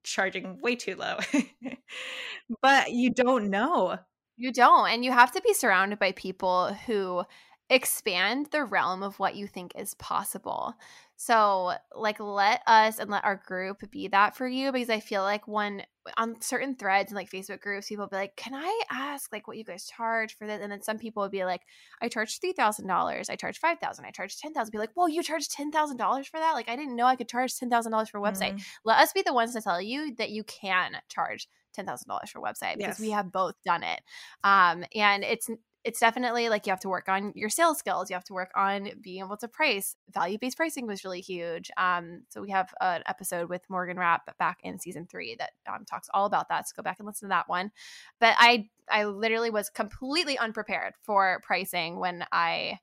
Speaker 2: charging way too low." *laughs* but you don't know.
Speaker 1: You don't. And you have to be surrounded by people who expand the realm of what you think is possible. So, like, let us and let our group be that for you because I feel like when on certain threads and like Facebook groups, people be like, Can I ask like what you guys charge for this? And then some people would be like, I charge $3,000, I charge 5000 I charge 10000 Be like, Well, you charge $10,000 for that? Like, I didn't know I could charge $10,000 for a website
Speaker 2: Mhm.
Speaker 1: let us be the ones to tell you that you can charge ten thousand dollars for a website because we have both done it. Um, and it's it's definitely like you have to work on your sales skills. You have to work on being able to price. Value based pricing was really huge. Um, so we have an episode with Morgan Rapp back in season three that um, talks all about that. So go back and listen to that one. But I I literally was completely unprepared for pricing when I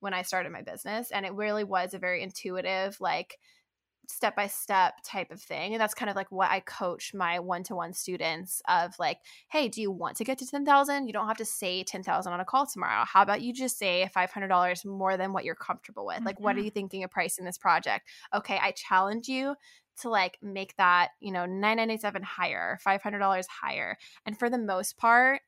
Speaker 1: when I started my business, and it really was a very intuitive like step by step type of thing. And that's kind of like what I coach my one to one students of like, hey, do you want to get to 10,000? You don't have to say 10,000 on a call tomorrow. How about you just say $500 more than what you're comfortable with? Like, what are
Speaker 2: Mhm.
Speaker 1: you thinking of pricing this project? Okay, I challenge you to like make that, you know, 997 higher, $500 higher. And for the most part,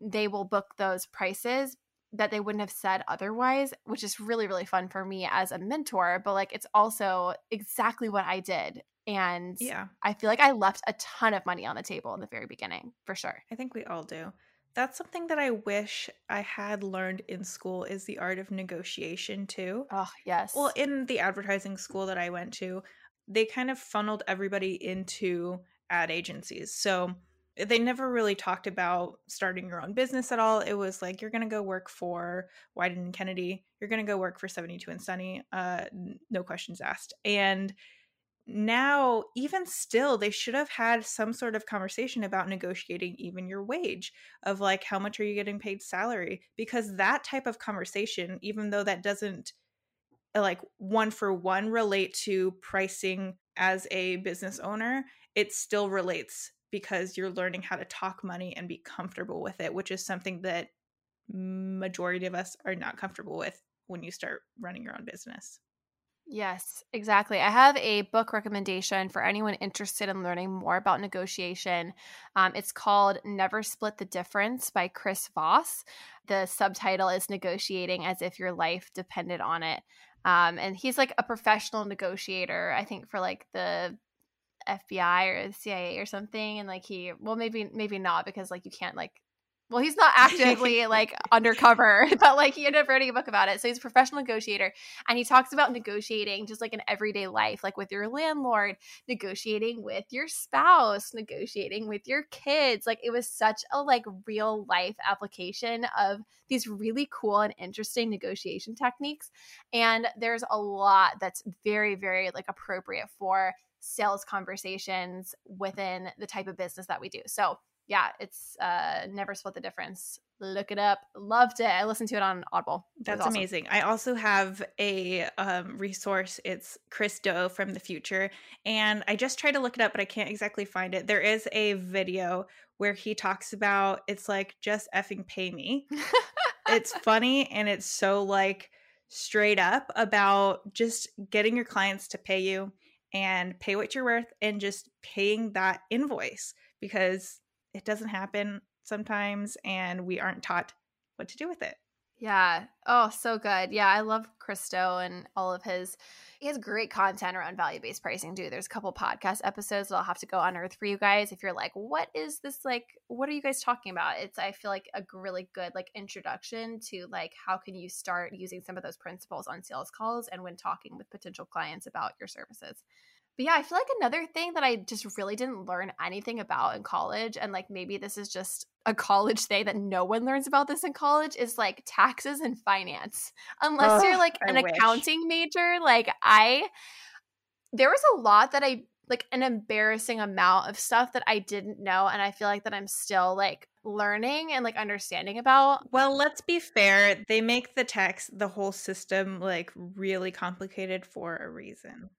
Speaker 1: they will book those prices that they wouldn't have said otherwise, which is really, really fun for me as a mentor. But like, it's also exactly what I did. And
Speaker 2: Yeah,
Speaker 1: I feel like I left a ton of money on the table in the very beginning, for sure.
Speaker 2: I think we all do. That's something that I wish I had learned in school is the art of negotiation too.
Speaker 1: Oh, yes.
Speaker 2: Well, in the advertising school that I went to, they kind of funneled everybody into ad agencies. So they never really talked about starting your own business at all. It was like you're going to go work for Wieden and Kennedy. You're going to go work for 72 and Sunny. Uh, no questions asked. And now, even still, they should have had some sort of conversation about negotiating even your wage of like how much are you getting paid salary because that type of conversation even though that doesn't like one for one relate to pricing as a business owner it still relates because you're learning how to talk money and be comfortable with it which is something that majority of us are not comfortable with when you start running your own business
Speaker 1: Yes, exactly. I have a book recommendation for anyone interested in learning more about negotiation. Um, it's called Never Split the Difference by Chris Voss. The subtitle is Negotiating as if your life depended on it. Um, and he's like a professional negotiator, I think, for like the FBI or the CIA or something. And like he, well, maybe, maybe not because like you can't like well, he's not actively like *laughs* undercover, *laughs* but like he ended up writing a book about it. So he's a professional negotiator and he talks about negotiating just like in everyday life, like with your landlord, negotiating with your spouse, negotiating with your kids. Like it was such a like real life application of these really cool and interesting negotiation techniques. And there's a lot that's very, very like appropriate for sales conversations within the type of business that we do. So yeah, it's uh, Never Split the Difference Look it up. Loved it. I listened to it on Audible. It
Speaker 2: That's
Speaker 1: awesome.
Speaker 2: amazing. I also have a um, resource. It's Chris Do from the Futur. And I just tried to look it up, but I can't exactly find it. There is a video where he talks about it's like just effing pay me. *laughs* it's funny and it's so like straight up about just getting your clients to pay you and pay what you're worth and just paying that invoice because it doesn't happen sometimes and we aren't taught what to do with it.
Speaker 1: Yeah. Oh, so good. Yeah, I love Chris Do and all of his. He has great content around value based pricing too. There's a couple podcast episodes that I'll have to go unearth for you guys if you're like, what is this like? What are you guys talking about? It's I feel like a really good like introduction to like how can you start using some of those principles on sales calls and when talking with potential clients about your services. But yeah, I feel like another thing that I just really didn't learn anything about in college, and like maybe this is just a college thing that no one learns about this in college, is like taxes and finance. Unless
Speaker 2: Ugh,
Speaker 1: you're like an accounting major, like I, there was a lot that I like an embarrassing amount of stuff that I didn't know, and I feel like that I'm still like learning and like understanding about.
Speaker 2: Well, let's be fair. They make the tax, the whole system, like really complicated for a reason.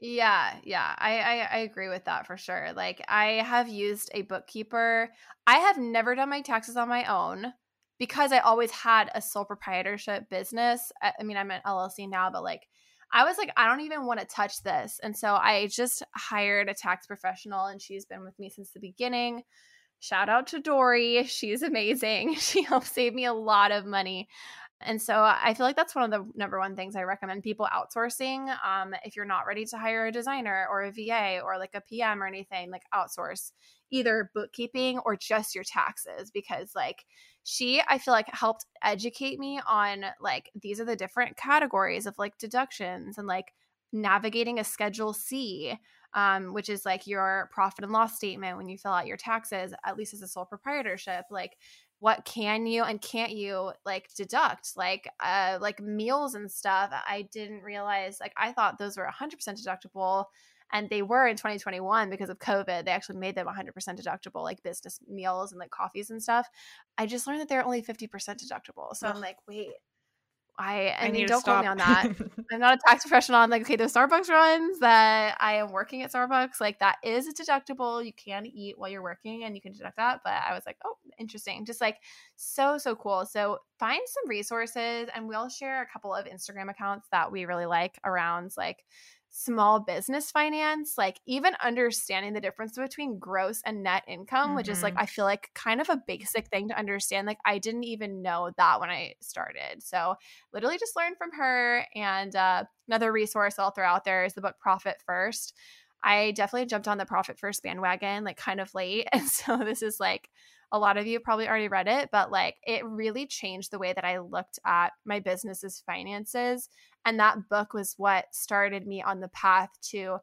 Speaker 1: Yeah, yeah, I, I I agree with that for sure. Like I have used a bookkeeper. I have never done my taxes on my own because I always had a sole proprietorship business. I, I mean, I'm an LLC now, but like I was like, I don't even want to touch this, and so I just hired a tax professional, and she's been with me since the beginning. Shout out to Dory. She's amazing. *laughs* She helped save me a lot of money. And so I feel like that's one of the number one things I recommend people outsourcing. Um, if you're not ready to hire a designer or a VA or like a PM or anything, like outsource either bookkeeping or just your taxes because like she I feel like helped educate me on like these are the different categories of like deductions and like navigating a schedule C um, which is like your profit and loss statement when you fill out your taxes, at least as a sole proprietorship. Like, what can you and can't you like deduct? Like, uh, like meals and stuff. I didn't realize. Like, I thought those were 100% deductible, and they were in 2021 because of COVID. They actually made them 100% deductible, like business meals and like coffees and stuff. I just learned that they're only 50% deductible. So I'm like, wait. I, I,
Speaker 2: I need
Speaker 1: don't quote me on that. *laughs* I'm not a tax professional. I'm like, okay, those Starbucks runs that I am working at Starbucks, like that is a deductible. You can eat while you're working and you can deduct that. But I was like, oh, interesting. Just like so, so cool. So find some resources and we'll share a couple of Instagram accounts that we really like around like small business finance, like even understanding the difference between gross and net income, which is like,
Speaker 2: Mhm.
Speaker 1: I feel like kind of a basic thing to understand. Like, I didn't even know that when I started. So, literally just learned from her. And uh, another resource I'll throw out there is the book Profit First. I definitely jumped on the Profit First bandwagon like kind of late. *laughs* And so this is like a lot of you probably already read it, but like it really changed the way that I looked at my business's finances. And that book was what started me on the path to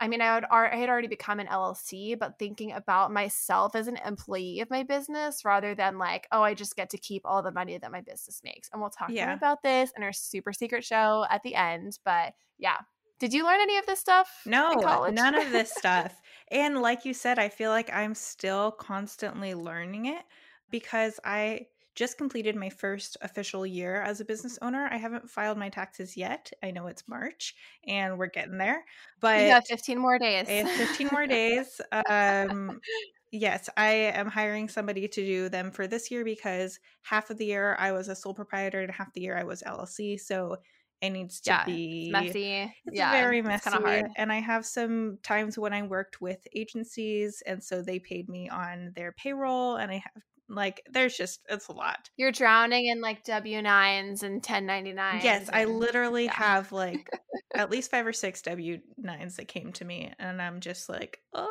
Speaker 1: I mean, I, would, I had already become an LLC, but thinking about myself as an employee of my business rather than like, oh, I just get to keep all the money that my business makes. And we'll talk more
Speaker 2: Yeah.
Speaker 1: about this in our super secret show at the end. But yeah. Did you learn any of this stuff?
Speaker 2: No, none of this *laughs* stuff. and like you said, I feel like I'm still constantly learning it because I just completed my first official year as a business owner. I haven't filed my taxes yet. I know it's March and we're getting there, but
Speaker 1: you have 15 more days.
Speaker 2: I have 15 more days. Um, *laughs* yes, I am hiring somebody to do them for this year because half of the year I was a sole proprietor and half the year I was LLC. So it needs to
Speaker 1: yeah,
Speaker 2: be
Speaker 1: it's messy.
Speaker 2: it's
Speaker 1: yeah,
Speaker 2: very messy.
Speaker 1: It's hard.
Speaker 2: And I have some times when I worked with agencies and so they paid me on their payroll and I have like there's just it's a lot.
Speaker 1: You're drowning in like W 9s and 1099s.
Speaker 2: Yes, I literally
Speaker 1: yeah.
Speaker 2: have like *laughs* at least five or six W nines that came to me and I'm just like, oh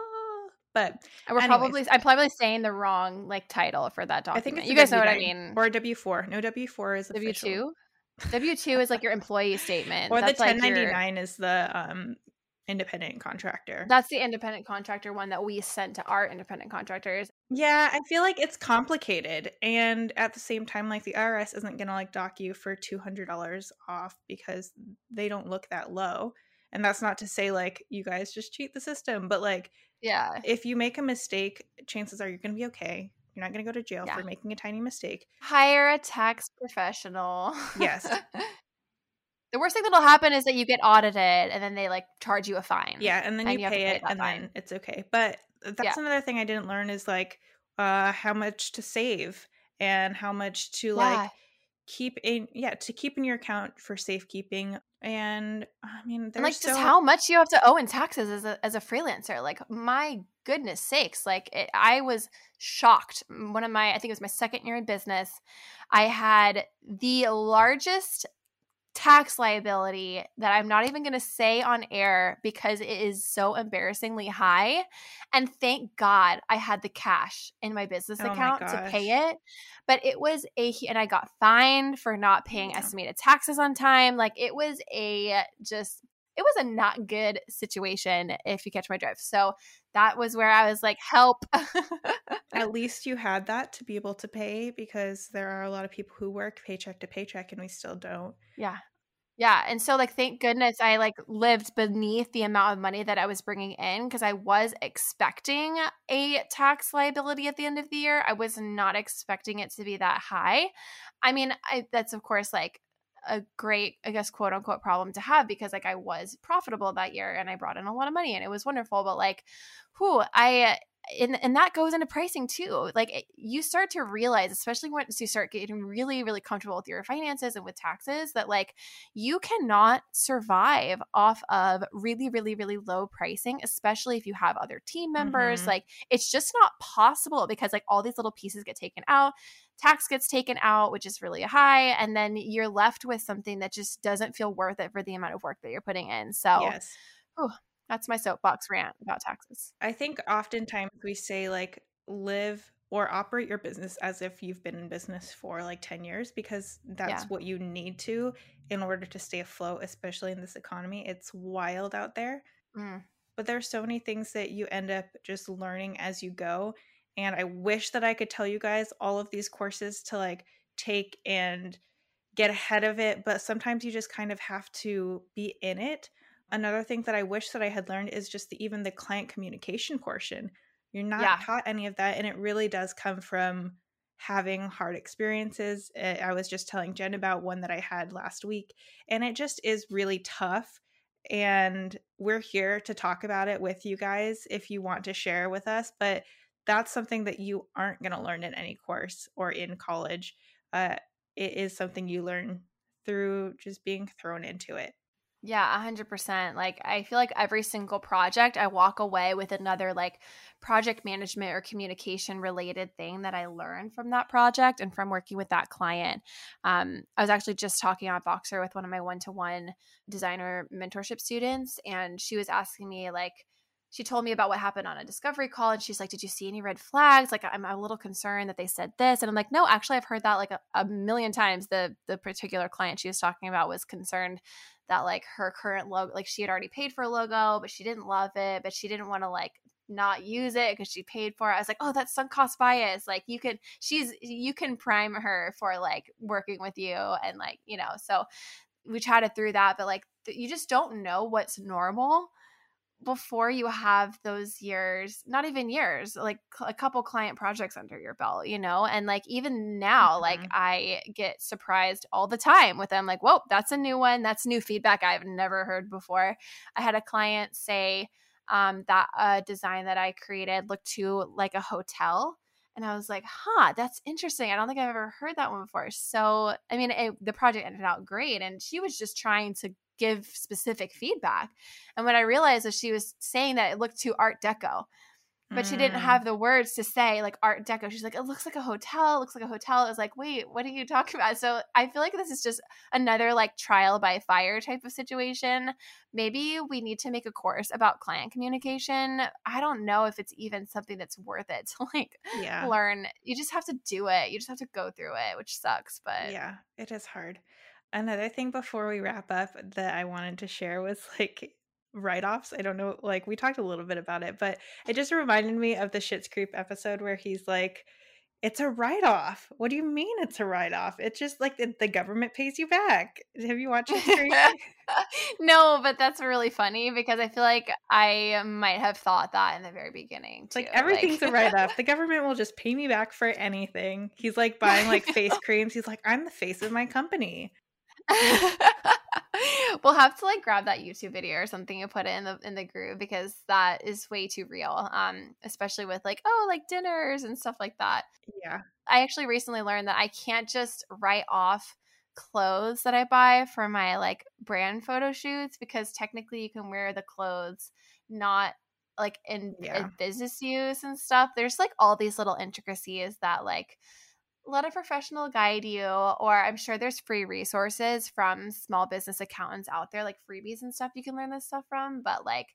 Speaker 2: but
Speaker 1: And we're
Speaker 2: anyways.
Speaker 1: probably I'm probably saying the wrong like title for that document.
Speaker 2: I think
Speaker 1: you guys know what I
Speaker 2: W9
Speaker 1: mean.
Speaker 2: Or W four. No W four is
Speaker 1: W two. W two is like your employee statement.
Speaker 2: Or the
Speaker 1: That's like
Speaker 2: ten ninety nine is the um independent contractor.
Speaker 1: That's the independent contractor one that we sent to our independent contractors.
Speaker 2: Yeah, I feel like it's complicated, and at the same time, like the IRS isn't gonna like dock you for two hundred dollars off because they don't look that low. And that's not to say like you guys just cheat the system, but like
Speaker 1: Yeah.
Speaker 2: if you make a mistake, chances are you're gonna be okay. You're not going to go to jail
Speaker 1: Yeah.
Speaker 2: for making a tiny mistake.
Speaker 1: Hire a tax professional.
Speaker 2: Yes. *laughs*
Speaker 1: the worst thing that'll happen is that you get audited and then they like charge you a fine.
Speaker 2: Yeah, and then
Speaker 1: And
Speaker 2: you
Speaker 1: you
Speaker 2: pay
Speaker 1: pay
Speaker 2: it, and
Speaker 1: fine.
Speaker 2: then it's okay. But that's
Speaker 1: Yeah.
Speaker 2: another thing I didn't learn is like uh how much to save and how much to
Speaker 1: Yeah.
Speaker 2: like keep in yeah to keep in your account for safekeeping. And I mean,
Speaker 1: and like
Speaker 2: so
Speaker 1: just how much you have to owe in taxes as a as a freelancer. Like my goodness sakes, like it, I was shocked. One of my I think it was my second year in business. I had the largest tax liability that I'm not even going to say on air because it is so embarrassingly high. And thank God I had the cash in my business
Speaker 2: Oh my
Speaker 1: account to pay it. But it was a, and I got fined for not paying
Speaker 2: Yeah.
Speaker 1: estimated taxes on time. Like it was a just, it was a not good situation if you catch my drift. So that was where I was like, help.
Speaker 2: at *laughs* least you had that to be able to pay because there are a lot of people who work paycheck to paycheck and we still don't.
Speaker 1: Yeah. Yeah. And so, like, thank goodness I like lived beneath the amount of money that I was bringing in because I was expecting a tax liability at the end of the year. I was not expecting it to be that high. I mean, I, that's of course like a great, I guess, quote unquote problem to have because like I was profitable that year and I brought in a lot of money and it was wonderful. But like, who I, and, and that goes into pricing too. Like it- you start to realize, especially once you start getting really, really comfortable with your finances and with taxes, that like you cannot survive off of really, really, really low pricing, especially if you have other team members.
Speaker 2: Mhm.
Speaker 1: Like it's just not possible because like all these little pieces get taken out, tax gets taken out, which is really high, and then you're left with something that just doesn't feel worth it for the amount of work that you're putting in. So
Speaker 2: Yes.
Speaker 1: that's my soapbox rant about taxes.
Speaker 2: I think oftentimes we say like live or operate your business as if you've been in business for like 10 years because that's
Speaker 1: Yeah.
Speaker 2: what you need to in order to stay afloat, especially in this economy. It's wild out there.
Speaker 1: Mm.
Speaker 2: But there's so many things that you end up just learning as you go. And I wish that I could tell you guys all of these courses to like take and get ahead of it, but sometimes you just kind of have to be in it. Another thing that I wish that I had learned is just the, even the client communication portion. You're not
Speaker 1: Yeah.
Speaker 2: taught any of that, and it really does come from having hard experiences. Uh, I was just telling Jen about one that I had last week, and it just is really tough. And we're here to talk about it with you guys if you want to share with us. But that's something that you aren't going to learn in any course or in college. Uh, it is something you learn through just being thrown into it.
Speaker 1: Yeah, a hundred percent. Like I feel like every single project I walk away with another like project management or communication related thing that I learned from that project and from working with that client. Um, I was actually just talking on Voxer with one of my one to one designer mentorship students, and she was asking me like she told me about what happened on a discovery call and she's like did you see any red flags? Like i'm a little concerned that they said this. And i'm like no actually i've heard that like a, a million times. The the particular client she was talking about was concerned that like her current logo like she had already paid for a logo but she didn't love it but she didn't want to like not use it because she paid for it. I was like oh that's sunk cost bias. Like you can she's you can prime her for like working with you and like you know. So we chatted through that but like you just don't know what's normal before you have those years not even years like cl- a couple client projects under your belt you know and like even now like
Speaker 2: Mhm.
Speaker 1: i get surprised all the time with them like whoa that's a new one that's new feedback i've never heard before i had a client say um, that a design that i created looked too like a hotel and i was like huh that's interesting i don't think i've ever heard that one before so i mean it, the project ended out great and she was just trying to give specific feedback and what I realized is she was saying that it looked too Art Deco, but she didn't
Speaker 2: Mm.
Speaker 1: have the words to say like Art Deco. She's like, it looks like a hotel. It looks like a hotel. I was like, wait, what are you talking about? So I feel like this is just another like trial by fire type of situation. Maybe we need to make a course about client communication. I don't know if it's even something that's worth it to like
Speaker 2: Yeah.
Speaker 1: learn. You just have to do it. You just have to go through it, which sucks. But
Speaker 2: Yeah, it is hard. Another thing before we wrap up that I wanted to share was like write offs. I don't know, like we talked a little bit about it, but it just reminded me of the Schitt's Creek episode where he's like, It's a write off. What do you mean it's a write off? It's just like the, the government pays you back. Have you watched it? *laughs*
Speaker 1: no, but that's really funny because I feel like I might have thought that in the very beginning.
Speaker 2: Too. Like everything's like... a *laughs* write off. The government will just pay me back for anything. He's like buying like face *laughs* creams. He's like, I'm the face of my company. *laughs*
Speaker 1: we'll have to like grab that YouTube video or something and put it in the in the group because that is way too real. Um, especially with like oh like dinners and stuff like that.
Speaker 2: Yeah.
Speaker 1: I actually recently learned that I can't just write off clothes that I buy for my like brand photo shoots because technically you can wear the clothes not like in, yeah. in business use and stuff. There's like all these little intricacies that like let a professional guide you or i'm sure there's free resources from small business accountants out there like freebies and stuff you can learn this stuff from but like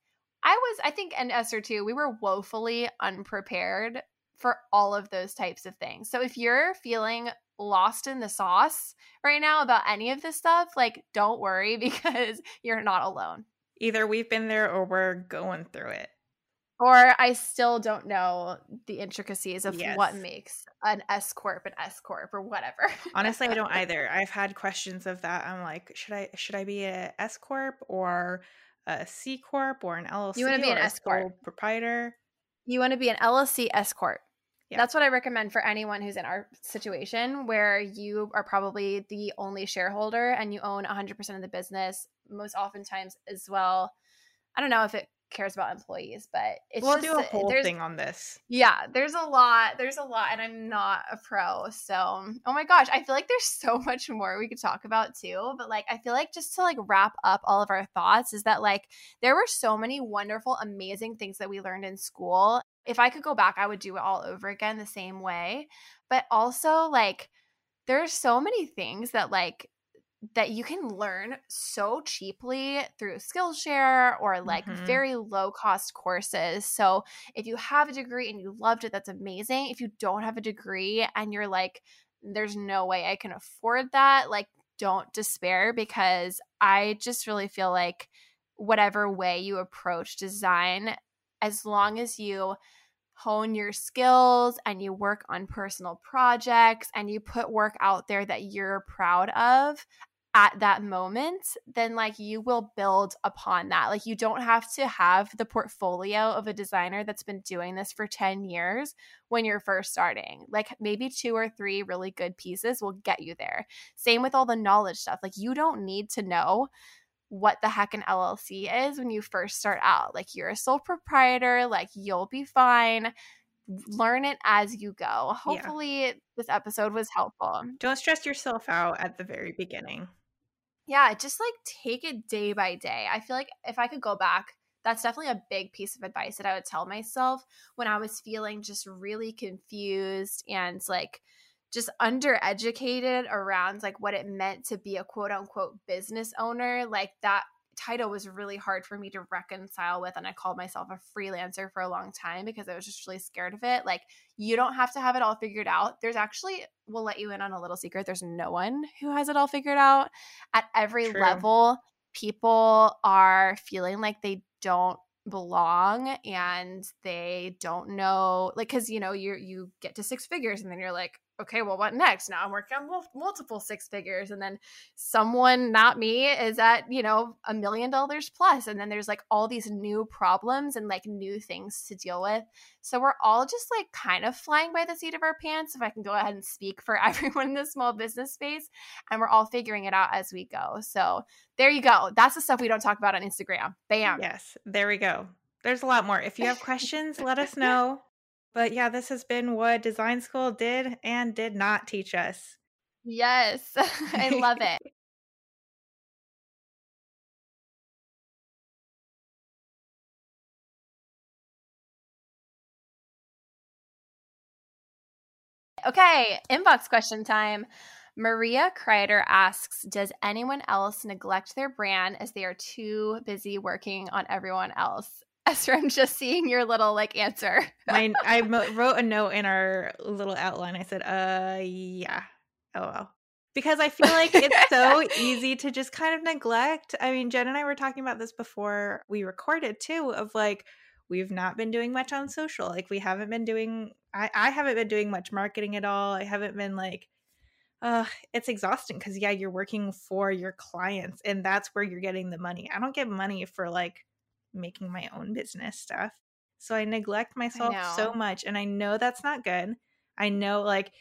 Speaker 1: i was i think and esther too we were woefully unprepared for all of those types of things. So if you're feeling lost in the sauce right now about any of this stuff like don't worry *laughs* because you're not alone.
Speaker 2: Either we've been there or we're going through it
Speaker 1: or I still don't know the intricacies of yes. what makes an S corp an S corp or whatever. *laughs*
Speaker 2: Honestly, I don't *laughs* either. I've had questions of that. I'm like, should I should I be a S corp or a C corp or an LLC?
Speaker 1: You want to be an S corp
Speaker 2: proprietor?
Speaker 1: You want to be an LLC S corp. Yeah. That's what I recommend for anyone who's in our situation where you are probably the only shareholder and you own 100% of the business, most oftentimes as well. I don't know if it cares about employees, but it's
Speaker 2: we'll
Speaker 1: just,
Speaker 2: do a whole thing on this.
Speaker 1: Yeah, there's a lot. There's a lot, and I'm not a pro, so oh my gosh, I feel like there's *laughs* so much more we could talk about too. But like, I feel like just to like wrap up all of our thoughts is that like there were so many wonderful, amazing things that we learned in school. If I could go back, I would do it all over again the same way. But also like there's so many things that like that you can learn so cheaply through Skillshare or like mm-hmm. very low cost courses. So, if you have a degree and you loved it, that's amazing. If you don't have a degree and you're like, there's no way I can afford that, like, don't despair because I just really feel like whatever way you approach design, as long as you hone your skills and you work on personal projects and you put work out there that you're proud of at that moment, then like you will build upon that. Like you don't have to have the portfolio of a designer that's been doing this for 10 years when you're first starting. Like maybe two or three really good pieces will get you there. Same with all the knowledge stuff. Like you don't need to know what the heck an LLC is when you first start out. Like you're a sole proprietor, like you'll be fine. Learn it as you go. Hopefully, yeah. this episode was helpful.
Speaker 2: Don't stress yourself out at the very beginning.
Speaker 1: Yeah, just like take it day by day. I feel like if I could go back, that's definitely a big piece of advice that I would tell myself when I was feeling just really confused and like just undereducated around like what it meant to be a quote unquote business owner. Like that title was really hard for me to reconcile with and i called myself a freelancer for a long time because i was just really scared of it like you don't have to have it all figured out there's actually we'll let you in on a little secret there's no one who has it all figured out at every True. level people are feeling like they don't belong and they don't know like because you know you you get to six figures and then you're like okay, well, what next? Now I'm working on multiple six figures. And then someone, not me, is at, you know, a million dollars plus. And then there's like all these new problems and like new things to deal with. So we're all just like kind of flying by the seat of our pants, if I can go ahead and speak for *laughs* everyone in the small business space. And we're all figuring it out as we go. So there you go. That's the stuff we don't talk about on Instagram. Bam.
Speaker 2: Yes, there we go. There's a lot more. If you have questions, let us *laughs* know. But yeah, this has been what design school did and did not teach us.
Speaker 1: Yes, *laughs* I love it. *laughs* Okay, inbox question time. Maria Kreider asks Does anyone else neglect their brand as they are too busy working on everyone else? Esther, I'm just seeing your little like answer. *laughs*
Speaker 2: Mine, I wrote a note in our little outline. I said, "Uh, yeah, oh well," because I feel like it's *laughs* so easy to just kind of neglect. I mean, Jen and I were talking about this before we recorded too. Of like, We've not been doing much on social. Like we haven't been doing I, I haven't been doing much marketing at all. I haven't been like uh it's exhausting because yeah, you're working for your clients and that's where you're getting the money. I don't get money for like making my own business stuff. So I neglect myself I so much and I know that's not good. I know like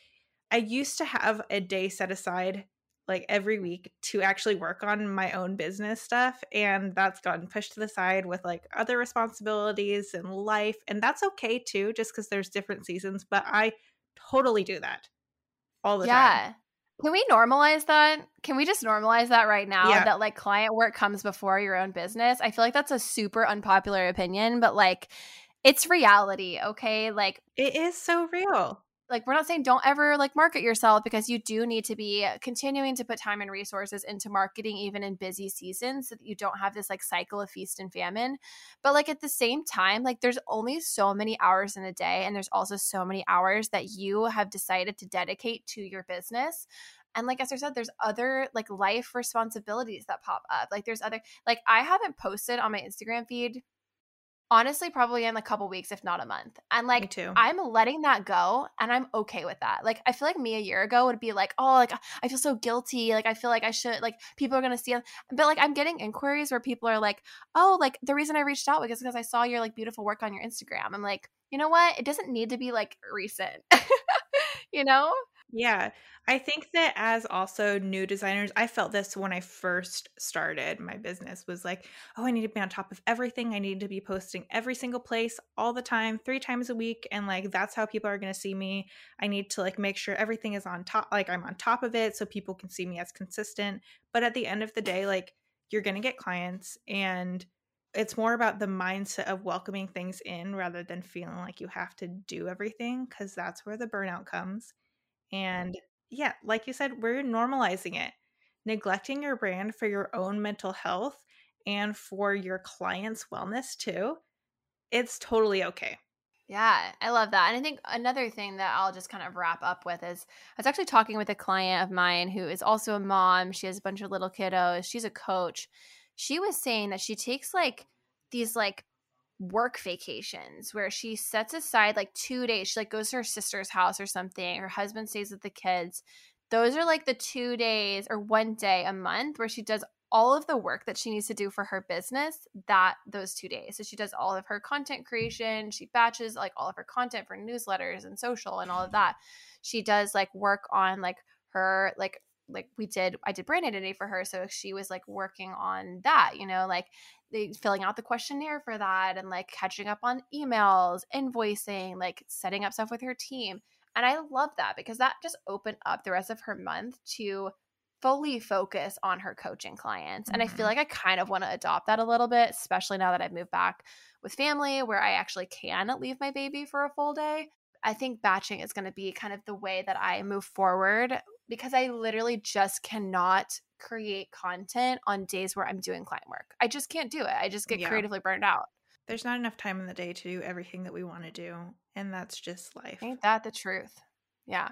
Speaker 2: I used to have a day set aside like every week to actually work on my own business stuff and that's gotten pushed to the side with like other responsibilities and life and that's okay too just because there's different seasons but i totally do that all the yeah. time
Speaker 1: can we normalize that? Can we just normalize that right now yeah. that like client work comes before your own business? I feel like that's a super unpopular opinion, but like it's reality, okay? Like
Speaker 2: it is so real
Speaker 1: like we're not saying don't ever like market yourself because you do need to be continuing to put time and resources into marketing even in busy seasons so that you don't have this like cycle of feast and famine but like at the same time like there's only so many hours in a day and there's also so many hours that you have decided to dedicate to your business and like as I said, there's other like life responsibilities that pop up. Like there's other like I haven't posted on my Instagram feed honestly probably in a couple weeks if not a month and like i'm letting that go and i'm okay with that like i feel like me a year ago would be like oh like i feel so guilty like i feel like i should like people are gonna see it. but like i'm getting inquiries where people are like oh like the reason i reached out was because i saw your like beautiful work on your instagram i'm like you know what it doesn't need to be like recent *laughs* you know
Speaker 2: yeah. I think that as also new designers, I felt this when I first started my business was like, oh, I need to be on top of everything. I need to be posting every single place all the time, three times a week. And like, that's how people are going to see me. I need to like make sure everything is on top, like, I'm on top of it so people can see me as consistent. But at the end of the day, like, you're going to get clients and it's more about the mindset of welcoming things in rather than feeling like you have to do everything because that's where the burnout comes and yeah, like you said, we're normalizing it. Neglecting your brand for your own mental health and for your clients' wellness too. It's totally okay.
Speaker 1: Yeah, I love that. And I think another thing that I'll just kind of wrap up with is I was actually talking with a client of mine who is also a mom. She has a bunch of little kiddos. She's a coach. She was saying that she takes like these like work vacations where she sets aside like two days. She like goes to her sister's house or something. Her husband stays with the kids. Those are like the two days or one day a month where she does all of the work that she needs to do for her business that those two days. So she does all of her content creation, she batches like all of her content for newsletters and social and all of that. She does like work on like her like like we did I did brand identity for her so she was like working on that, you know, like they filling out the questionnaire for that and like catching up on emails, invoicing, like setting up stuff with her team. And I love that because that just opened up the rest of her month to fully focus on her coaching clients. Mm-hmm. And I feel mm-hmm. like I kind of want to adopt that a little bit, especially now that I've moved back with family where I actually can leave my baby for a full day. I think batching is going to be kind of the way that I move forward because I literally just cannot create content on days where I'm doing client work. I just can't do it. I just get yeah. creatively burned out.
Speaker 2: There's not enough time in the day to do everything that we want to do, and that's just life.
Speaker 1: Ain't that the truth? Yeah.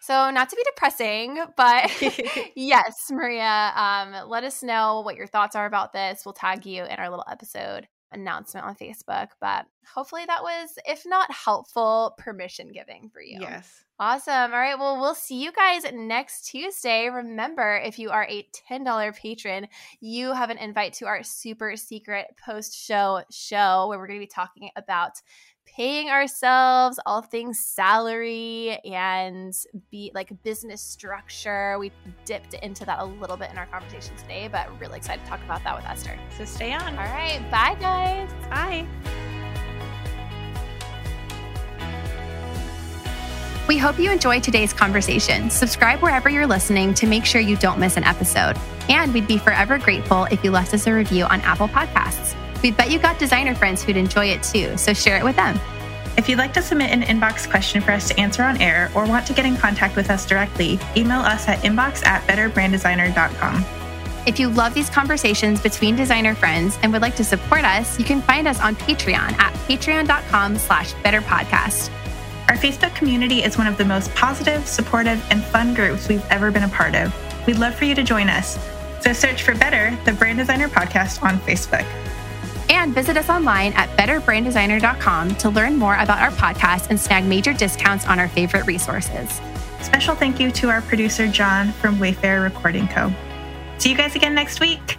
Speaker 1: So, not to be depressing, *laughs* but *laughs* yes, Maria, um, let us know what your thoughts are about this. We'll tag you in our little episode announcement on Facebook. But hopefully, that was, if not helpful, permission giving for you.
Speaker 2: Yes.
Speaker 1: Awesome. All right. Well, we'll see you guys next Tuesday. Remember, if you are a $10 patron, you have an invite to our super secret post show show where we're going to be talking about paying ourselves, all things salary and be like business structure. We dipped into that a little bit in our conversation today, but really excited to talk about that with Esther.
Speaker 2: So stay on.
Speaker 1: All right. Bye, guys.
Speaker 2: Bye.
Speaker 1: We hope you enjoyed today's conversation. Subscribe wherever you're listening to make sure you don't miss an episode. And we'd be forever grateful if you left us a review on Apple Podcasts. We bet you got designer friends who'd enjoy it too, so share it with them.
Speaker 2: If you'd like to submit an inbox question for us to answer on air or want to get in contact with us directly, email us at inbox at betterbranddesigner.com.
Speaker 1: If you love these conversations between designer friends and would like to support us, you can find us on Patreon at patreon.com slash betterpodcast.
Speaker 2: Our Facebook community is one of the most positive, supportive, and fun groups we've ever been a part of. We'd love for you to join us. So search for Better, the Brand Designer Podcast on Facebook.
Speaker 1: And visit us online at betterbranddesigner.com to learn more about our podcast and snag major discounts on our favorite resources.
Speaker 2: Special thank you to our producer, John from Wayfair Recording Co. See you guys again next week.